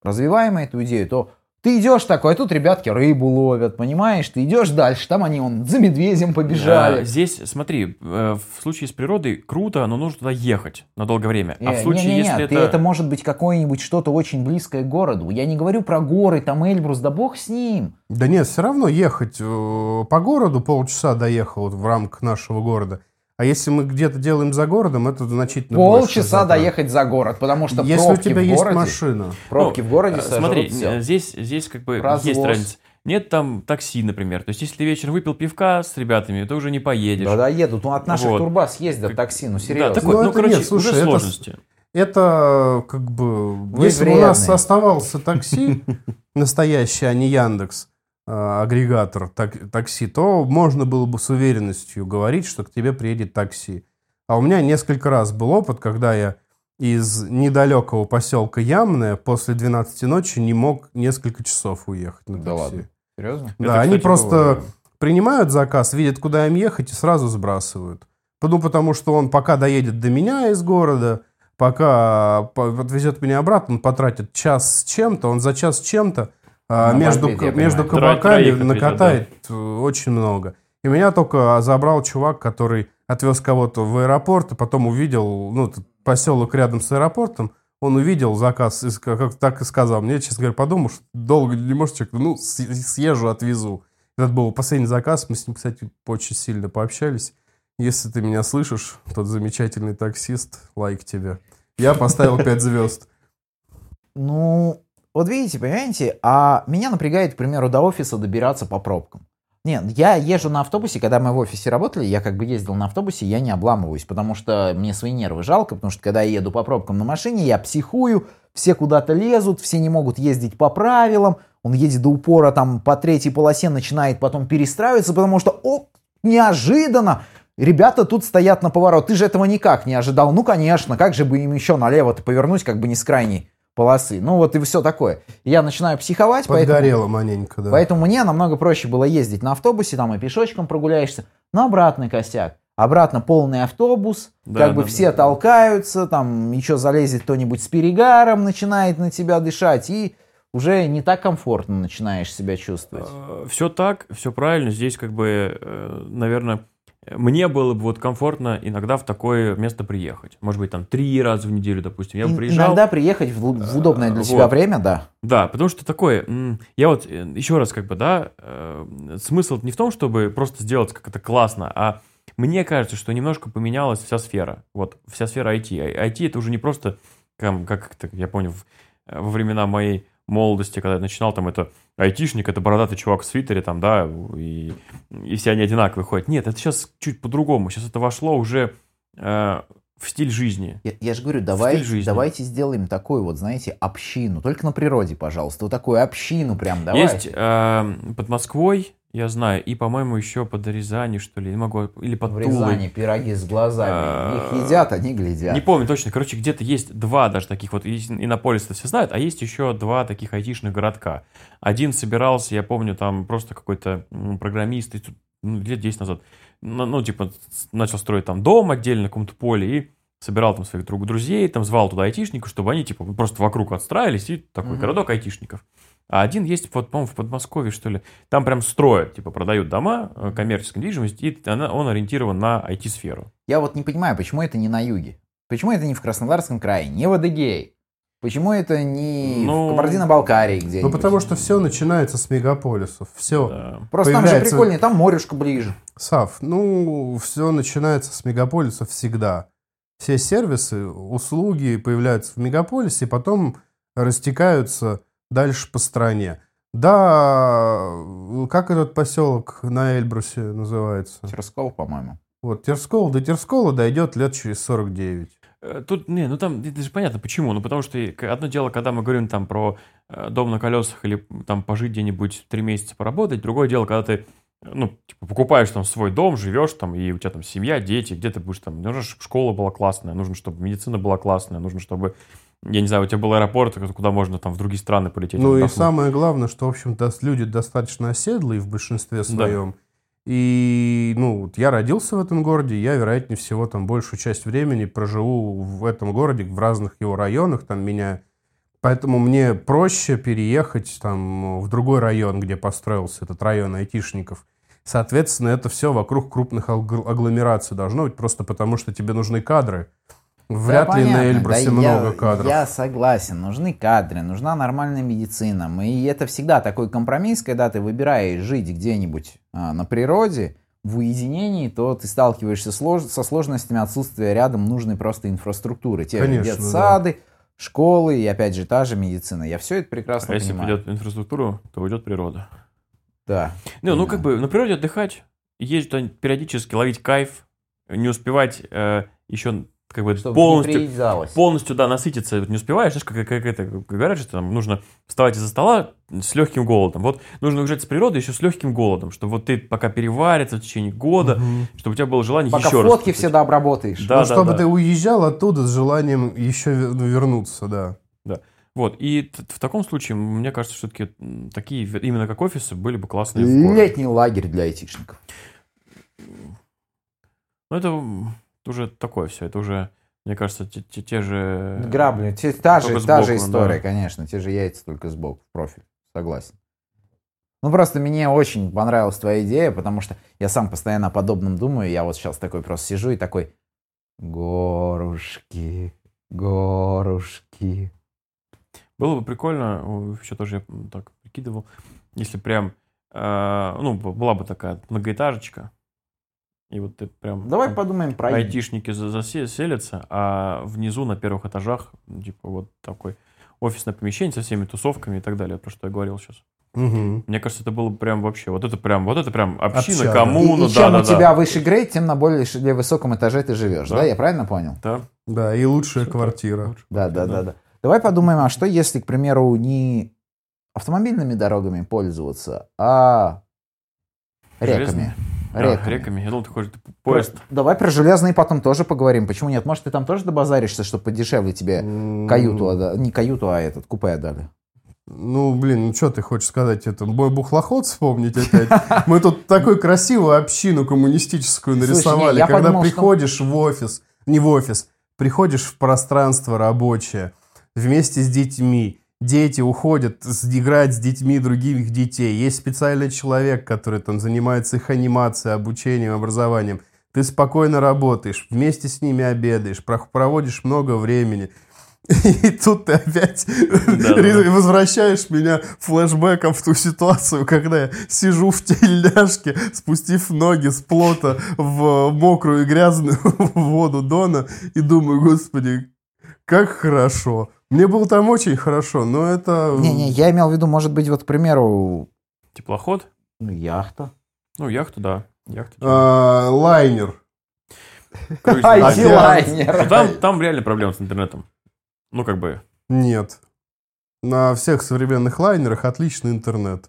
S3: развиваем эту идею, то ты идешь такой, а тут ребятки рыбу ловят, понимаешь? Ты идешь дальше, там они он за медведем побежали.
S1: А, Здесь, смотри, э, в случае с природой круто, но нужно туда ехать на долгое время. А
S3: Э,
S1: в случае,
S3: не-не-не,
S1: если
S3: ты
S1: это...
S3: это может быть какое-нибудь что-то очень близкое к городу. Я не говорю про горы, там Эльбрус, да бог с ним.
S2: Да нет, все равно ехать э, по городу полчаса доехал вот в рамках нашего города. А если мы где-то делаем за городом, это значительно больше
S3: Полчаса доехать за город, потому что
S2: Если у
S3: пробки
S2: тебя
S3: в
S2: есть
S3: городе,
S2: машина.
S3: пробки
S1: Ну,
S3: в городе
S1: э, Смотри,
S3: всё.
S1: э, здесь, здесь как бы
S3: Развоз.
S1: есть разница. Нет там такси, например. То есть, если ты вечером выпил пивка с ребятами, ты уже не поедешь.
S3: Да, да, едут. Ну, от наших
S1: Вот.
S3: турбаз ездят такси, ну, серьезно.
S1: Да, такой,
S2: Ну,
S1: ну,
S2: это
S1: короче,
S2: нет, слушай,
S1: уже
S2: это
S1: сложности.
S2: Это как бы... Если бы у нас оставался такси, настоящий, а не Яндекс, агрегатор так- такси, то можно было бы с уверенностью говорить, что к тебе приедет такси. А у меня несколько раз был опыт, когда я из недалекого поселка Ямное после 12 ночи не мог несколько часов уехать на
S3: Да
S2: такси.
S3: ладно? Серьезно?
S2: Да,
S1: Это,
S2: они
S1: кстати,
S2: просто
S1: было.
S2: принимают заказ, видят, куда им ехать, и сразу сбрасывают. Ну, потому что он пока доедет до меня из города, пока по- отвезет меня обратно, он потратит час с чем-то, он за час с чем-то а, между, между кабаками
S1: отвезет,
S2: накатает э, очень много. И меня только забрал чувак, который отвез кого-то в аэропорт, и потом увидел, ну, поселок рядом с аэропортом, он увидел заказ, как так и сказал. Мне, честно говоря, подумал, что долго не может человек, ну, съезжу, отвезу. Это был последний заказ, мы с ним, кстати, очень сильно пообщались. Если ты меня слышишь, тот замечательный таксист, лайк тебе. Я поставил 5 звезд.
S3: Ну, вот видите, понимаете, а меня напрягает, к примеру, до офиса добираться по пробкам. Нет, я езжу на автобусе, когда мы в офисе работали, я как бы ездил на автобусе, я не обламываюсь, потому что мне свои нервы жалко, потому что когда я еду по пробкам на машине, я психую, все куда-то лезут, все не могут ездить по правилам, он едет до упора там по третьей полосе, начинает потом перестраиваться, потому что, о, неожиданно, ребята тут стоят на поворот, ты же этого никак не ожидал, ну, конечно, как же бы им еще налево-то повернуть, как бы не с крайней полосы, ну, вот и все такое. Я начинаю психовать, поэтому...
S2: Подгорело маленько, да.
S3: Поэтому мне намного проще было ездить на автобусе, там и пешочком прогуляешься, на обратный косяк. Обратно полный автобус,
S1: Да,
S3: как бы
S1: да,
S3: все
S1: да.
S3: толкаются, там еще залезет кто-нибудь с перегаром, начинает на тебя дышать, и уже не так комфортно начинаешь себя чувствовать.
S1: Все так, все правильно. Здесь как бы, наверное, мне было бы вот комфортно иногда в такое место приехать. Может быть, там три раза в неделю, допустим. Я бы приезжал.
S3: Иногда приехать в, в удобное для
S1: Вот.
S3: себя время, да.
S1: Да, потому что такое, я вот э, еще раз как бы, да, э, смысл не в том, чтобы просто сделать как это классно, а мне кажется, что немножко поменялась вся сфера. Вот, вся сфера IT. А- IT это уже не просто, как это, я понял, э, во времена моей молодости, когда я начинал, там это айтишник, это бородатый чувак в свитере, там, да, и, и все они одинаковые ходят. Нет, это сейчас чуть по-другому. Сейчас это вошло уже э, в стиль жизни.
S3: Я, я же говорю, давай,
S1: жизни.
S3: давайте сделаем такую вот, знаете, общину. Только на природе, пожалуйста. Вот такую общину прям давай.
S1: Есть э, под Москвой Я знаю. И, по-моему, еще под Рязани, что ли. Не могу. Или под
S3: В
S1: Тулой.
S3: Рязани пироги с глазами.
S1: А,
S3: Их едят, они глядят.
S1: Не помню точно. Короче, где-то есть два даже таких вот. есть Иннополис все знают, а есть еще два таких айтишных городка. Один собирался, я помню, там просто какой-то программист, и тут, ну, лет 10 назад, ну, ну, типа, начал строить там дом отдельно на каком-то поле и собирал там своих друг друзей, там звал туда айтишников, чтобы они, типа, просто вокруг отстраивались, и такой городок айтишников. А один есть, вот, по-моему, в Подмосковье, что ли. Там прям строят, типа, продают дома, э, коммерческую недвижимость, и она, он ориентирован на IT-сферу.
S3: Я вот не понимаю, почему это не на юге? Почему это не в Краснодарском крае, не в Адыгее? Почему это не
S1: Ну,
S3: в Кабардино-Балкарии где-нибудь?
S2: Ну, потому что все начинается с мегаполисов. Все.
S1: Да.
S3: Просто там же
S2: появляется-
S3: прикольнее, там морюшка ближе.
S2: Сав, ну, все начинается с мегаполисов всегда. Все сервисы, услуги появляются в мегаполисе, потом растекаются дальше по стране. Да, как этот поселок на Эльбрусе называется?
S3: Терсков, по-моему.
S2: Вот, Терскол, до Терскола дойдет лет через 49.
S1: Э, Тут, не, ну там, это же понятно, почему. Ну, потому что одно дело, когда мы говорим там про э, дом на колесах или там пожить где-нибудь три месяца поработать, другое дело, когда ты, э, ну, типа, покупаешь там свой дом, живешь там, и у тебя там семья, дети, где ты будешь там, нужно, чтобы школа была классная, нужно, чтобы медицина была классная, нужно, чтобы, я не знаю, у тебя был аэропорт, куда можно там в другие страны полететь.
S2: Ну и
S1: отдохнуть.
S2: самое главное, что, в общем-то, люди достаточно оседлые в большинстве своем. И, ну, вот я родился в этом городе, я, вероятнее всего, там большую часть времени проживу в этом городе, в разных его районах, там меня... Поэтому мне проще переехать там в другой район, где построился этот район айтишников. Соответственно, это все вокруг крупных агл- агломераций должно быть, просто потому что тебе нужны кадры. Вряд
S3: Да,
S2: ли на
S3: понятно.
S2: Эльбрусе
S3: Да
S2: много
S3: я,
S2: кадров.
S3: Я согласен, нужны кадры, нужна нормальная медицина. И это всегда такой компромисс, когда ты выбираешь жить где-нибудь а, на природе, в уединении, то ты сталкиваешься слож- со сложностями отсутствия рядом нужной просто инфраструктуры. Те же
S2: Конечно,
S3: детсады, школы и опять же та же медицина. Я все это прекрасно
S1: А если
S3: понимаю.
S1: придет инфраструктуру, то уйдет природа.
S3: Да.
S1: Не, ну
S3: Понимаю.
S1: как бы на природе отдыхать, ездить периодически, ловить кайф, не успевать э, еще как бы
S3: Чтобы
S1: полностью, полностью, да, насытиться не успеваешь, знаешь, как, как это говорят, что там нужно вставать из-за стола с легким голодом. Вот нужно уезжать с природы еще с легким голодом, чтобы вот ты пока переварится в течение года,
S2: Мгм.
S1: чтобы у тебя было желание
S3: Пока
S1: еще раз.
S3: фотки
S1: попить.
S3: все дообработаешь.
S1: Да,
S2: ну,
S1: да,
S2: чтобы
S1: да.
S2: ты уезжал оттуда с желанием еще ну, вернуться, да.
S1: Вот, и в таком случае, мне кажется, все-таки такие, именно как офисы, были бы классные.
S3: Летний лагерь для айтишников.
S1: Ну, это м, уже такое все, это уже, мне кажется, те, те- те же...
S3: Грабли. Те- та же,
S1: Только
S3: та же
S1: сбоку,
S3: история,
S1: да.
S3: конечно. Те же яйца, только сбоку, в профиль. Согласен. Ну, просто мне очень понравилась твоя идея, потому что я сам постоянно о подобном думаю. Я вот сейчас такой просто сижу и такой... Горушки, горушки.
S1: Было бы прикольно, еще тоже я так прикидывал, если прям, э, ну, была бы такая многоэтажечка, и вот ты прям...
S3: Давай
S1: там
S3: подумаем про...
S1: айтишники за- заселятся, а внизу на первых этажах, типа, вот такой офисное помещение со всеми тусовками и так далее, про что я говорил сейчас.
S2: Мгм.
S1: Мне кажется, это было бы прям вообще, вот это прям, вот это прям община,
S2: Общага.
S1: коммуна,
S3: и, и чем
S1: да,
S3: у
S1: да,
S3: тебя
S1: да.
S3: выше грейд, тем на более ш- высоком этаже ты живешь. Да,
S1: Да.
S3: я правильно понял?
S1: Да.
S2: Да, и лучшая квартира.
S1: Лучше
S3: Да,
S1: квартира,
S3: да, да, да. Давай подумаем, а что если, к примеру, не автомобильными дорогами пользоваться, а реками?
S1: Железными? Да,
S3: Реками.
S1: реками. Я думал, ты хочешь поезд.
S3: Давай про железные потом тоже поговорим. Почему нет? Может, ты там тоже добазаришься, чтобы подешевле тебе каюту отдали? Не каюту, а этот, купе отдали.
S2: Ну, блин, ну что ты хочешь сказать? Это мой бухлоход вспомнить опять? Мы тут такую красивую общину коммунистическую
S3: Слушай,
S2: нарисовали.
S3: не,
S2: Когда
S3: подумал, что-
S2: приходишь в офис, не в офис, приходишь в пространство рабочее вместе с детьми, дети уходят с- играть с детьми других детей. Есть специальный человек, который там занимается их анимацией, обучением, образованием. Ты спокойно работаешь, вместе с ними обедаешь, проводишь много времени. И тут ты опять
S1: Да-да-да.
S2: ре- возвращаешь меня флешбеком в ту ситуацию, когда я сижу в тельняшке, спустив ноги с плота в мокрую и грязную воду Дона и думаю, господи, как хорошо. Мне было там очень хорошо, но это...
S3: Не-не, я имел в виду, может быть, вот, к примеру,
S1: Теплоход?
S3: ну, яхта.
S1: Ну, яхту, да. Яхту.
S2: а, лайнер.
S3: IT-лайнер.
S1: Ну, Там, там реально проблемы с интернетом. Ну, как бы,
S2: Нет. На всех современных лайнерах отличный интернет.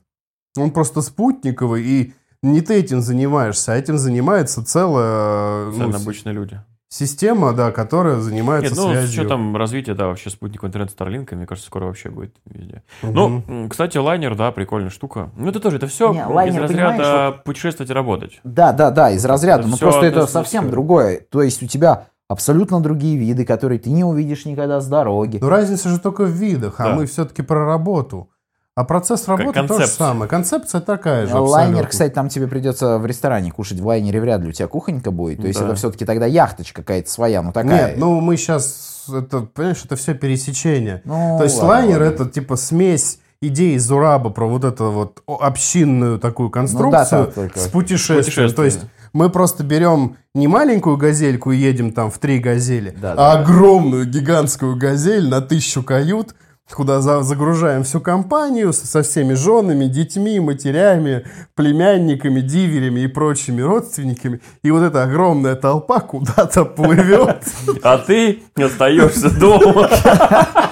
S2: Он просто спутниковый, и не ты этим занимаешься, а этим занимается целая ну,
S1: обычные люди.
S2: Система, да, которая занимается
S1: Нет, ну, с
S2: связью.
S1: учетом развития, да, вообще спутникового интернета Старлинка, мне кажется, скоро вообще будет везде.
S2: Мгм.
S1: Ну, кстати, лайнер, да, прикольная штука. Ну, это тоже, это все
S3: Не,
S1: из
S3: лайнер,
S1: разряда
S3: понимаешь,
S1: путешествовать и работать.
S3: Да, да, да, из разряда.
S1: Это
S3: Ну
S1: всё
S3: просто это совсем другое. То есть у тебя абсолютно другие виды, которые ты не увидишь никогда с дороги.
S2: Но разница же только в видах, а
S1: Да.
S2: мы все-таки про работу. А процесс работы то же
S1: концепция.
S2: самое. Концепция такая же
S3: Лайнер,
S2: абсолютно.
S3: кстати, там тебе придется в ресторане кушать. В лайнере вряд ли у тебя кухонька будет. То есть
S1: Да.
S3: это все-таки тогда яхточка какая-то своя, ну такая.
S2: Нет, ну мы сейчас, это, понимаешь, это все пересечение.
S3: Ну,
S2: То есть
S3: ладно,
S2: лайнер
S3: ладно.
S2: это типа смесь идеи Зураба про вот эту вот общинную такую конструкцию
S3: Ну да,
S2: с путешествием.
S1: Путешествие.
S2: То есть мы просто берем не маленькую газельку и едем там в три газели,
S3: Да,
S2: а
S3: да.
S2: огромную гигантскую газель на тысячу кают, куда за- загружаем всю компанию со, со всеми женами, детьми, матерями, племянниками, диверями и прочими родственниками. И вот эта огромная толпа куда-то плывет.
S1: А ты остаешься дома.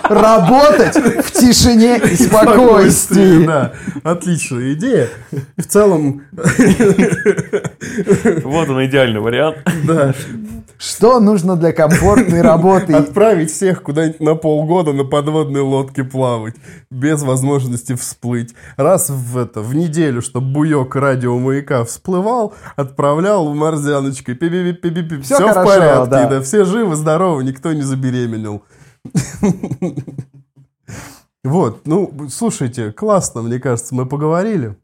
S3: Работать в тишине и спокойствии.
S2: Да, отличная идея. В целом,
S1: Вот он, идеальный вариант.
S2: да,
S3: Что нужно для комфортной работы?
S2: отправить всех куда-нибудь на полгода на подводной лодке плавать, без возможности всплыть. Раз в это, в неделю, чтобы буек радиомаяка всплывал, отправлял в морзяночкой. Пи-пи-пи-пи-пи.
S3: Всё
S2: Все в
S3: хорошо,
S2: порядке,
S3: да.
S2: да, все живы, здоровы, никто не забеременел. Вот, ну, слушайте, классно, мне кажется, мы поговорили.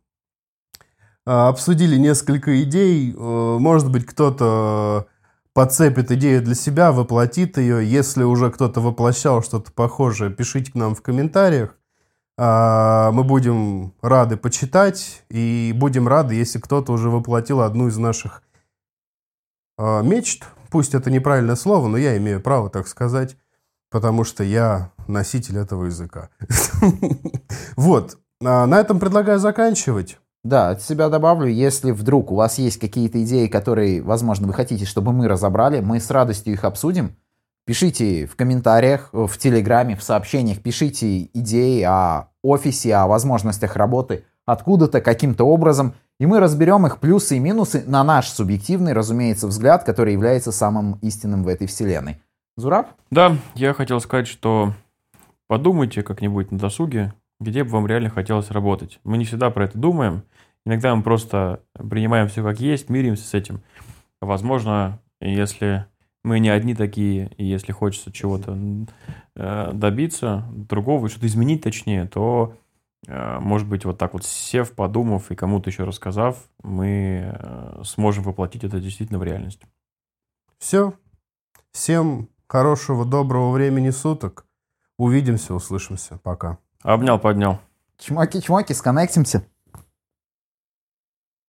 S2: А, Обсудили несколько идей. Э, Может быть, кто-то подцепит идею для себя, воплотит ее. Если уже кто-то воплощал что-то похожее, пишите к нам в комментариях. А, Мы будем рады почитать и будем рады, если кто-то уже воплотил одну из наших а, мечт. Пусть это неправильное слово, но я имею право так сказать, потому что я носитель этого языка. Вот. А, На этом предлагаю заканчивать.
S3: Да, от себя добавлю, если вдруг у вас есть какие-то идеи, которые, возможно, вы хотите, чтобы мы разобрали, мы с радостью их обсудим. Пишите в комментариях, в Телеграме, в сообщениях, пишите идеи о офисе, о возможностях работы откуда-то, каким-то образом, и мы разберем их плюсы и минусы на наш субъективный, разумеется, взгляд, который является самым истинным в этой вселенной. Зураб?
S1: Да, я хотел сказать, что подумайте как-нибудь на досуге, где бы вам реально хотелось работать. Мы не всегда про это думаем. Иногда мы просто принимаем все как есть, миримся с этим. Возможно, если мы не одни такие, и если хочется чего-то э, добиться, другого, что-то изменить точнее, то, э, может быть, вот так вот сев, подумав и кому-то еще рассказав, мы э, сможем воплотить это действительно в реальность.
S2: Все. Всем хорошего, доброго времени суток. Увидимся, услышимся. Пока.
S1: Обнял, поднял.
S3: Чмоки-чмоки, сконнектимся.